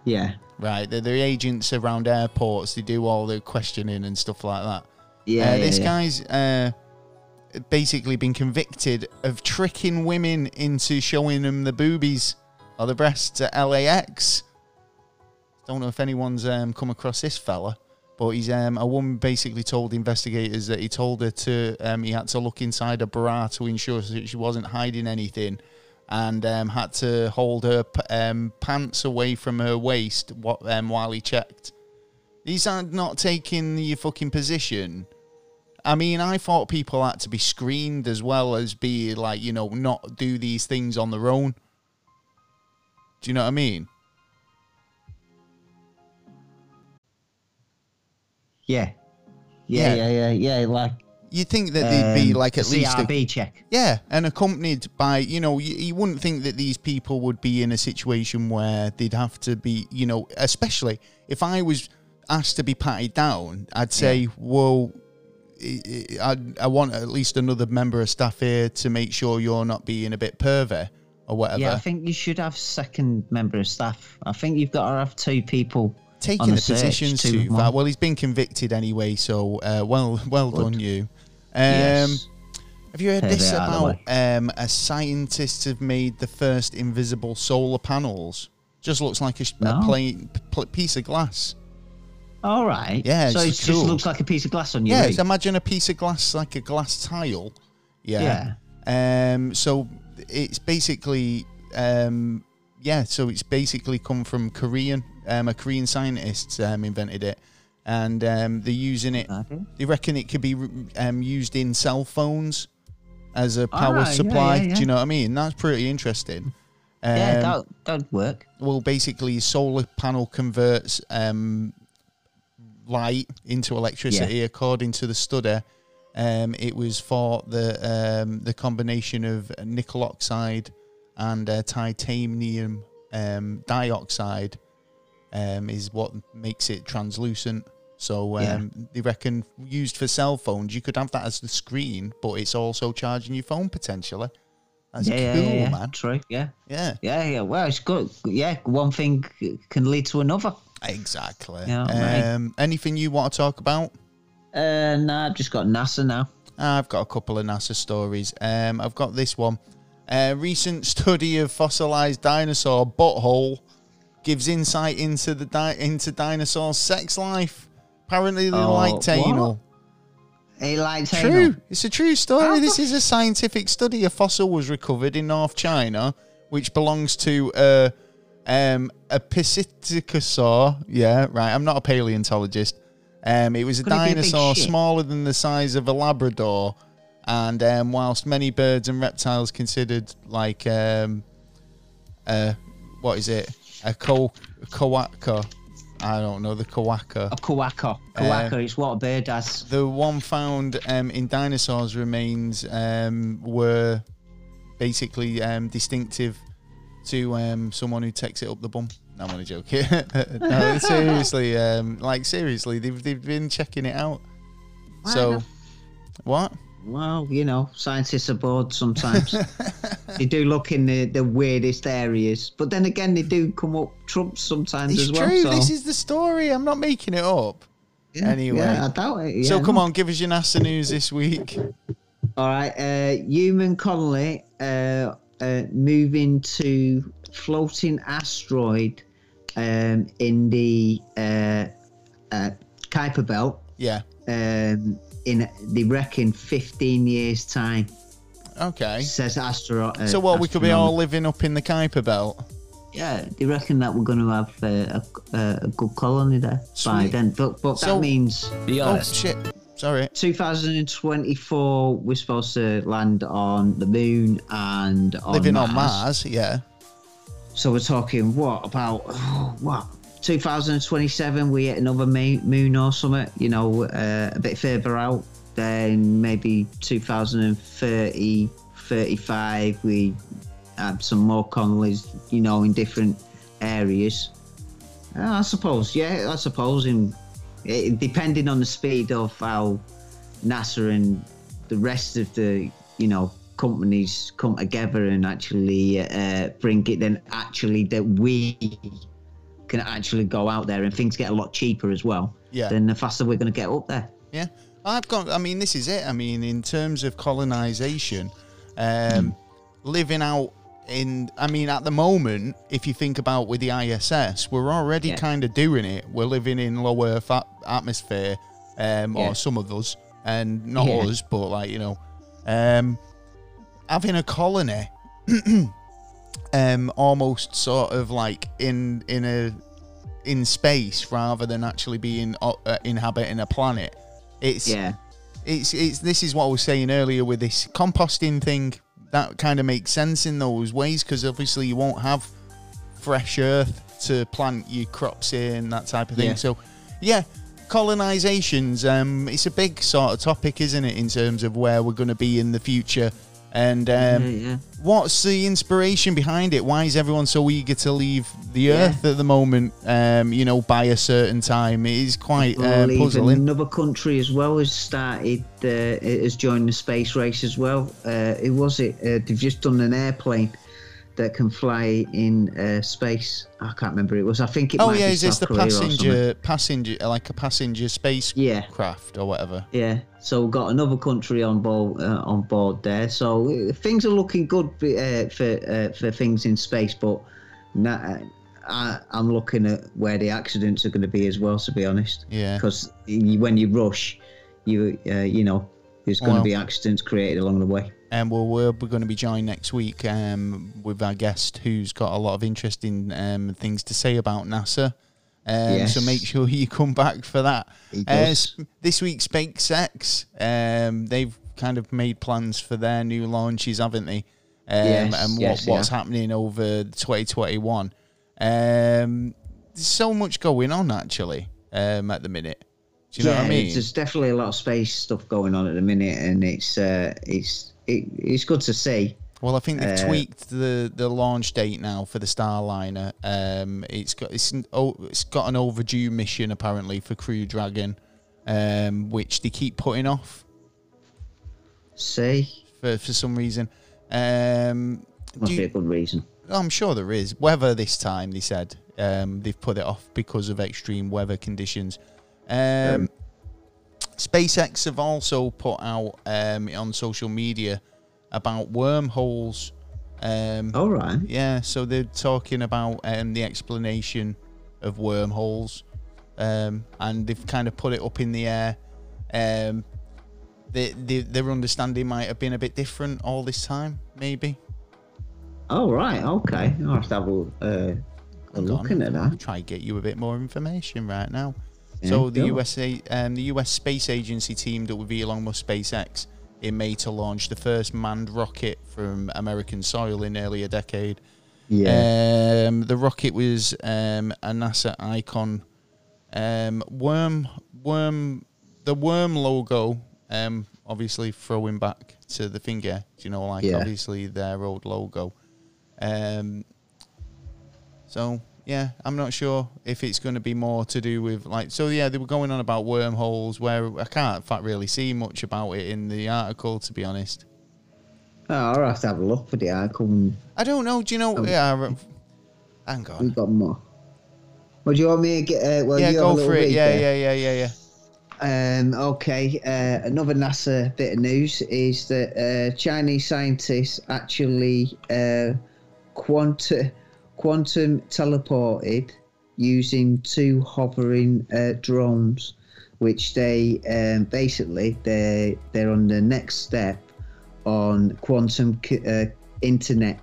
Yeah, Right, they're the agents around airports. They do all the questioning and stuff like that. yeah. uh, this yeah. guy's uh, basically been convicted of tricking women into showing them the boobies or the breasts at LAX. Don't know if anyone's um, come across this fella, But he's um, a woman basically told investigators that he told her to um, he had to look inside her bra to ensure that she wasn't hiding anything, and um, had to hold her um, pants away from her waist what, um, while he checked. These are not taking your fucking position. I mean, I thought people had to be screened as well as be like, you know, not do these things on their own. Do you know what I mean? Yeah. Yeah, Yeah. yeah, yeah, yeah. Like you'd think that they'd be um, like at least a, CRB check. Yeah, and accompanied by, you know, you, you wouldn't think that these people would be in a situation where they'd have to be, you know, especially if I was asked to be patted down, I'd say, well, I, I, I want at least another member of staff here to make sure you're not being a bit pervy or whatever. Yeah, I think you should have second member of staff. I think you've got to have two people Taking the positions too. Well, he's been convicted anyway, so uh, well, well Good. done you. Um, Yes. Have you heard this it out of the about um, a scientists have made the first invisible solar panels? Just looks like a, sh- a plain pl- piece of glass. All right. Yeah, So it it's just looks like a piece of glass on your Yeah, imagine a piece of glass like a glass tile. Yeah. Um. So it's basically um. Yeah. So it's basically come from Korean. Um. A Korean scientist um invented it, and um they're using it. Okay. They reckon it could be um used in cell phones as a power yeah, supply. yeah, yeah. Do you know what I mean? That's pretty interesting. Um, yeah, that that'd work. well, basically, solar panel converts um, light into electricity. According to the study, um, it was for the um, the combination of nickel oxide and uh, titanium um, dioxide um, is what makes it translucent. So um, Yeah. they reckon used for cell phones, you could have that as the screen, but it's also charging your phone potentially. That's yeah, cool, yeah, yeah, man. True. Yeah. Yeah. Yeah, yeah. Well, it's good. Yeah, one thing can lead to another. Exactly. Yeah, right. um, anything you want to talk about? Uh, nah, I've just got NASA now. I've got a couple of NASA stories. Um, I've got this one. A recent study of fossilized dinosaur butthole gives insight into the di- into dinosaurs' sex life. Apparently, they Oh, like what? anal. He likes True. anal. It's a true story. This is a scientific study. A fossil was recovered in North China, which belongs to a um, a Psittacosaur. Yeah, right. I'm not a paleontologist. Um, it was a Could it be a big dinosaur smaller than the size of a Labrador, and um, whilst many birds and reptiles considered like um, uh, what is it, a coaca? I don't know the coaca. A kawaka. Kawaka is what a bird has. The one found um, in dinosaurs' remains um, were basically um, distinctive to um, someone who takes it up the bum. I'm only joking. no, seriously, um, like seriously, they've they've been checking it out. So, what? Well, you know, scientists are bored sometimes. they do look in the, the weirdest areas, but then again, they do come up trumps sometimes It's as well. true. so- This is the story. I'm not making it up. yeah, anyway. yeah, I doubt it. so come no. on, give us your NASA news this week. All right, uh, Human colony uh, uh, moving to floating asteroid um, in the uh, uh, Kuiper Belt Yeah. um, in they reckon 15 years time. Okay. Says asteroid. Uh, So what? We could be all living up in the Kuiper Belt. Yeah, they reckon that we're going to have uh, a, a, a good colony there by then. But but So- that means Be Oh shit! Sorry. 2024 we're supposed to land on the moon and on Living Mars. on Mars. Yeah. So we're talking what about what 2027? We hit another moon or something. You know, uh, a bit further out. Then maybe 2030, 35. We have some more colonies. You know, in different areas. Uh, I suppose. Yeah, I suppose. In it, depending on the speed of how NASA and the rest of the you know companies come together and actually uh, bring it then actually that we can actually go out there and things get a lot cheaper as well Yeah. then the faster we're going to get up there Yeah, I've got. I mean, this is it. I mean, in terms of colonization, um, living out in I mean at the moment, if you think about with the ISS, we're already Yeah. kind of doing it. We're living in low Earth at- atmosphere, um, Yeah. or some of us, and not Yeah. us, but like you know, um, having a colony, um, almost sort of like in in a in space rather than actually being uh, inhabiting a planet. It's Yeah. it's it's this is what I was saying earlier with this composting thing. That kind of makes sense in those ways because obviously you won't have fresh earth to plant your crops in that type of thing. Yeah. So, yeah, colonizations. Um, it's a big sort of topic, isn't it, in terms of where we're going to be in the future. And um, yeah, yeah. what's the inspiration behind it? Why is everyone so eager to leave the Yeah. earth at the moment? Um, you know, by a certain time, it is quite uh, puzzling. another country as well has started, uh, has joined the space race as well. Uh, it was it. Uh, they've just done an airplane that can fly in uh, space. I can't remember it was. I think it. Oh might yeah, be is this the passenger passenger like a passenger Yeah. spacecraft or whatever? Yeah, so we've got another country on board uh, on board there. So uh, things are looking good uh, for uh, for things in space, but na I, I'm looking at where the accidents are going to be as well. To be honest, Yeah. because when you rush, you uh, you know there's going Well- to be accidents created along the way. And we'll, we're, we're going to be joined next week um, with our guest who's got a lot of interesting um, things to say about NASA. Um, Yes. So make sure you come back for that. Uh, this week, SpaceX, um, they've kind of made plans for their new launches, haven't they? Um, Yes, and what, yes, what's yeah. happening over 2021. Um, there's so much going on, actually, um, at the minute. Do you know yeah, what I mean? there's definitely a lot of space stuff going on at the minute, and it's uh, it's it, it's good to see. Well, I think they've Uh, tweaked the, the launch date now for the Starliner. Um, it's got it's an, oh, it's got an overdue mission apparently for Crew Dragon, um, which they keep putting off See, for, for some reason. Um, must be a good reason. I'm sure there is. Weather this time, they said um, they've put it off because of extreme weather conditions. Um, SpaceX have also put out um, on social media about wormholes. Um, All right. Yeah, so they're talking about um, the explanation of wormholes, um, and they've kind of put it up in the air. Um, they, they, their understanding might have been a bit different all this time, maybe. Oh right, okay. I'll have to have a, uh, a look into that. Try and get you a bit more information right now. Yeah, so the. USA, um, the US Space Agency teamed up with Elon Musk SpaceX in May to launch the first manned rocket from American soil in nearly a decade. Yeah. Um, the rocket was um, a NASA icon. Um, worm, worm, the worm logo. Um, obviously throwing back to the finger. You know, like Yeah. obviously their old logo. Um, so yeah, I'm not sure if it's going to be more to do with like. So yeah, they were going on about wormholes, where I can't in fact really see much about it in the article, to be honest. oh, I'll have to have a look for the article. I don't know. Do you know? Um, yeah, hang on. we've got more. Well, do you want me to get? Uh, well, yeah, you have a go for it. read Yeah, yeah, yeah, yeah, yeah. Um, okay, uh, another NASA bit of news is that uh, Chinese scientists actually uh, quantum quantum teleported using two hovering uh, drones, which they um, basically they they're on the next step on quantum c- uh, internet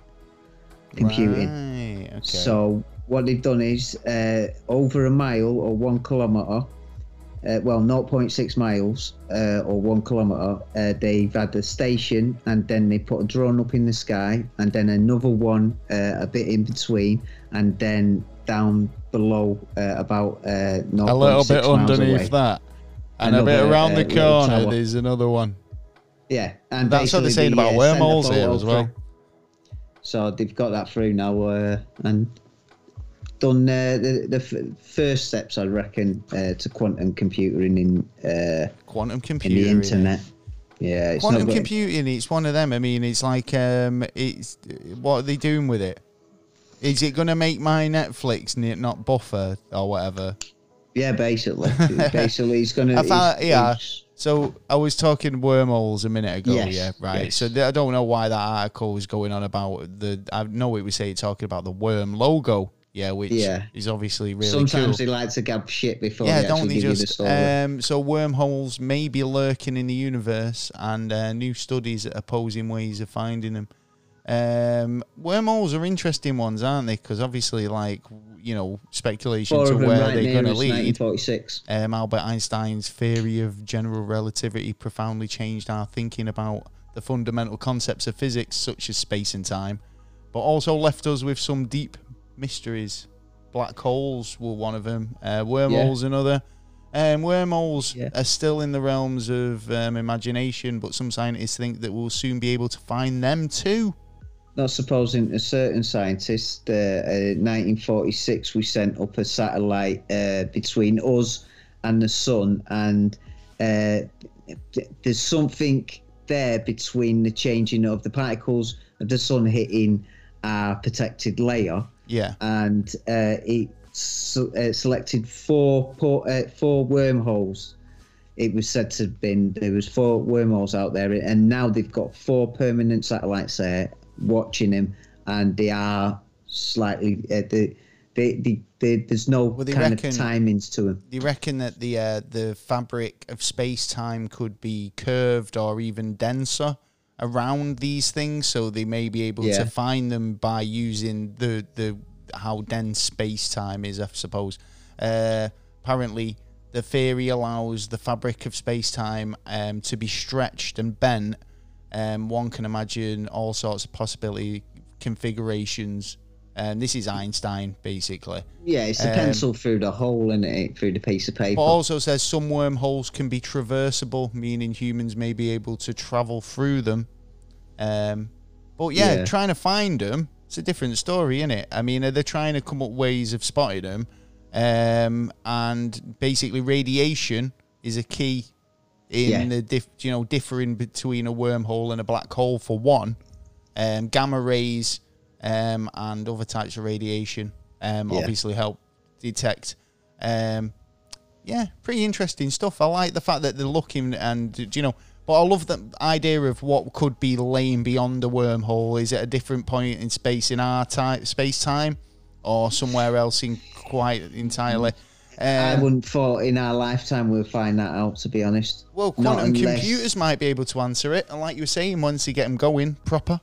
computing. Right, okay. So what they've done is uh, over a mile or one kilometer, uh, well, 0.6 miles uh, or one kilometer, uh, they've had a station and then they put a drone up in the sky and then another one uh, a bit in between and then down below uh, about uh, 0.6 a little bit underneath away. that, and a bit around uh, the corner. tower. There's another one. Yeah, and That's what they're saying about uh, wormholes here as well. through. So they've got that through now uh, and done uh, the the f- first steps, I reckon, uh, to quantum computing in uh, Quantum computing in the internet. Yeah, it's Quantum computing. It's one of them. I mean, it's like, um, it's what are they doing with it? Is it going to make my Netflix not buffer or whatever? Yeah, basically, basically, it's found- it's- yeah. So I was talking wormholes a minute ago, Yes, yeah, right. yes. So th- I don't know why that article was going on about the. I know it was saying talking about the worm logo, yeah, which Yeah. is obviously really Sometimes cool. they like to gab shit before yeah, they don't they the just? story. Um, so wormholes may be lurking in the universe, and uh, new studies are opposing ways of finding them. Um, wormholes are interesting ones, aren't they? Because obviously, like you know, speculation Four to where right they're going to lead. 1946. Um, Albert Einstein's theory of general relativity profoundly changed our thinking about the fundamental concepts of physics, such as space and time, but also left us with some deep mysteries. Black holes were one of them, uh, wormholes another. Um, wormholes Yeah. are still in the realms of um, imagination, but some scientists think that we'll soon be able to find them too. Not supposing a certain scientist, uh, uh, 1946, we sent up a satellite uh, between us and the sun, and uh, th- there's something there between the changing of the particles of the sun hitting our protected layer, Yeah, and uh, it se- uh, selected four por- uh, four wormholes. It was said to have been there was four wormholes out there, and now they've got four permanent satellites there watching him, and they are slightly uh, the. They, they, they, there's no Well, they kind reckon- of timings to them. Do you reckon that the uh, the fabric of space time could be curved or even denser around these things, so they may be able Yeah. to find them by using the the how dense space time is, I suppose. Uh, apparently, the theory allows the fabric of space time um, to be stretched and bent. Um, one can imagine all sorts of possibility configurations. And this is Einstein, basically. Yeah, it's a Um, pencil through the hole in it through the piece of paper. Also says some wormholes can be traversable, meaning humans may be able to travel through them. Um, but yeah, Yeah. trying to find them, it's a different story, isn't it? I mean, they're trying to come up ways of spotting them. Um, and basically, radiation is a key in Yeah. the diff, you know differing between a wormhole and a black hole for one. Um, gamma rays um, and other types of radiation um, Yeah. obviously help detect. Um, yeah, pretty interesting stuff. I like the fact that they're looking and you know, but I love the idea of what could be laying beyond the wormhole. Is it a different point in space in our time, space time, or somewhere else in quite entirely? I Um, wouldn't thought in our lifetime we'll find that out. To be honest, well, quantum unless- computers might be able to answer it, and like you were saying, once you get them going proper.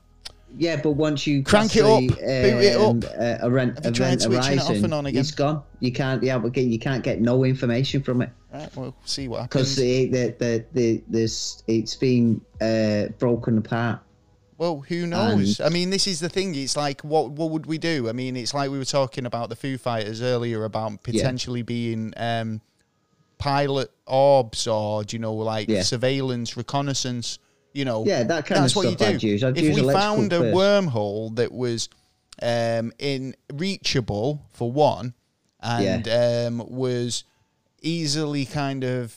Yeah, but once you Crank it up, the, boot it um, up. Uh, event, Have you tried switching it off horizon, and on again? It's gone. You can't. Yeah, but you can't get no information from it Right, we'll see what because happens. the, the, the, the, this it's been uh, broken apart. Well, who knows? I mean, this is the thing. It's like, what what would we do? I mean, it's like we were talking about the Foo Fighters earlier about potentially being um, pilot orbs or do you know like Yeah. surveillance, reconnaissance. You know, Yeah, that kind that's of what stuff you do. I'd use. I'd if use we found a first. wormhole that was um, in reachable for one, and um, was easily kind of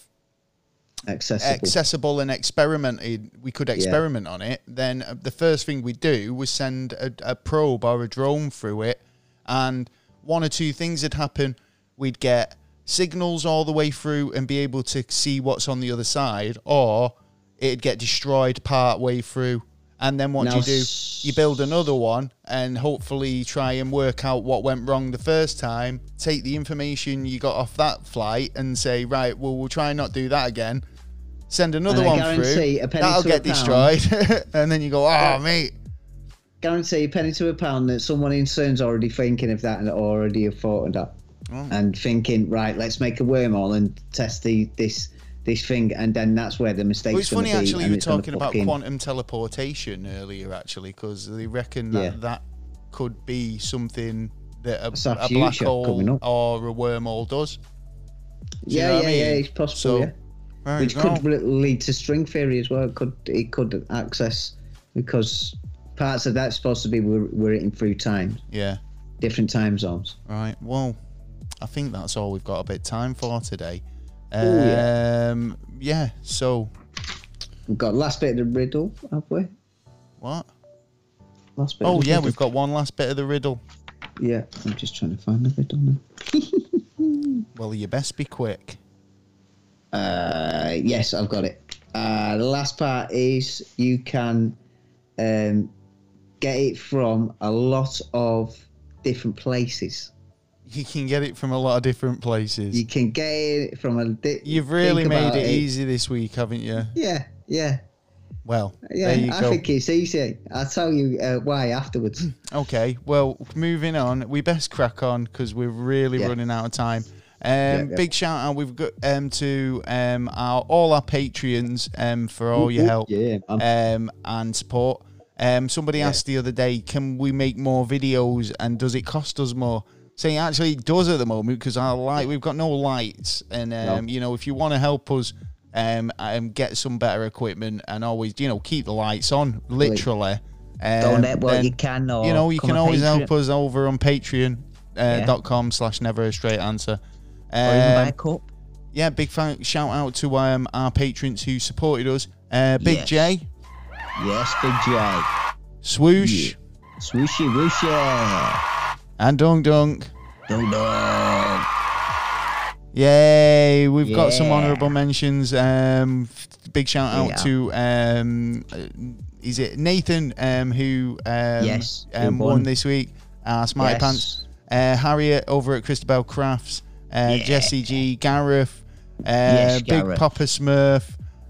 accessible. accessible and experimented, we could experiment on it, then uh, the first thing we'd do was send a, a probe or a drone through it, and one or two things would happen. We'd get signals all the way through and be able to see what's on the other side, or it'd get destroyed part way through. And then what do you do? You build another one and hopefully try and work out what went wrong the first time. Take the information you got off that flight and say, right, well, we'll try and not do that again. Send another one through. That'll get destroyed. and then you go, oh, mate. Guarantee a penny to a pound that someone in CERN's already thinking of that and already have thought of that, Oh. and thinking right, let's make a wormhole and test the this this thing, and then that's where the mistake's Well, it's funny, be, actually, you were talking about fucking- quantum teleportation earlier, actually, because they reckon that Yeah. that could be something that a, a black hole or a wormhole does. Do Yeah, yeah, I yeah, it's possible. So, yeah. There Which could lead to string theory as well. It could it could access because parts of that's supposed to be we're, we're written through time, Yeah. different time zones. Right. Well, I think that's all we've got a bit time for today. Oh, yeah. Um, yeah. So We've got last bit of the riddle, have we? what? Last bit. Oh of the yeah, riddle. we've got one last bit of the riddle. Yeah, I'm just trying to find the riddle now. Well, you best be quick. Uh, yes, I've got it. Uh, the last part is you can um, get it from a lot of different places. You can get it from a lot of different places. You can get it from a. Di- You've really made about it, easy this week, haven't you? Yeah, yeah, Well, yeah. there you I go. think it's easy. I'll tell you uh, why afterwards. Okay, well, moving on. We best crack on because we're really Yeah. running out of time. Um, yeah. Big shout out we've got um, to um, our all our Patreons um, for all your help Yeah, um, and support. Um, somebody asked the other day, can we make more videos and does it cost us more? Saying actually does at the moment because our light we've got no lights and um, you know if you want to help us um, um, get some better equipment and always you know keep the lights on literally. Um, Donate what then- you can, or you know, you can always Patreon, help us over on Patreon. Uh, dot com slash never a straight answer. even buy a Um, yeah, big fan, shout out to um, our patrons who supported us. Uh, Big Yes. J, Yes, Big J. Swoosh, Swooshy wooshy. And Dunk Dunk. Dong dong. Yay! We've got some honourable mentions. Um, big shout out Yeah. to um, uh, is it Nathan um, who um, Yes, um, won won. this week? Uh, Smarty Yes. Pants. Uh, Harriet over at Christabel Crafts. Uh, Yeah. Jesse G. Gareth. Uh, Yes, Big Gareth. Papa Smurf.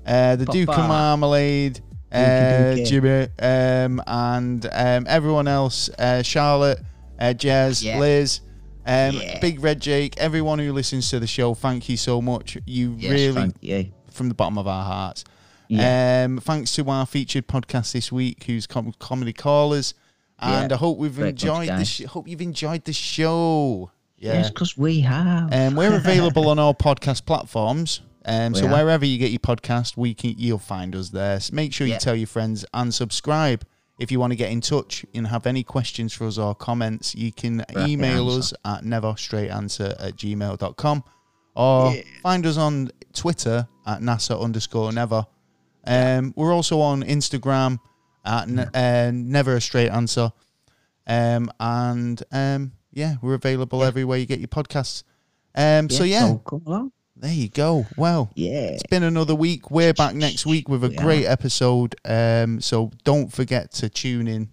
Uh, the Duke of Marmalade. Uh, Dookie Dookie. Jimmy um, and um, everyone else. Uh, Charlotte, uh, Jez, Yeah. Liz. Um, Yeah. Big Red Jake, everyone who listens to the show, thank you so much. You Yes, really, you. from the bottom of our hearts. Yeah. Um, thanks to our featured podcast this week, who's com- comedy callers, and. I hope we've Great enjoyed the. Sh- hope you've enjoyed the show. Yeah. Yes, because we have. Um, we're available on all podcast platforms. Um, so are. wherever you get your podcast, we can you'll find us there. So make sure you tell your friends and subscribe. If you want to get in touch and have any questions for us or comments, you can email us at neverstraightanswer at gmail.com or find us on Twitter at NASA underscore never. Um, we're also on Instagram at ne- uh, never a straight answer. Um, and um, yeah, we're available everywhere you get your podcasts. Um, so yeah, So come along. There you go. Well, Yeah. it's been another week. We're back next week with a We great episode. Um, so don't forget to tune in.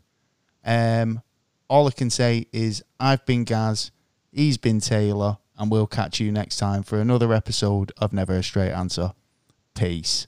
Um, all I can say is I've been Gaz, he's been Taylor, and we'll catch you next time for another episode of Never a Straight Answer. Peace.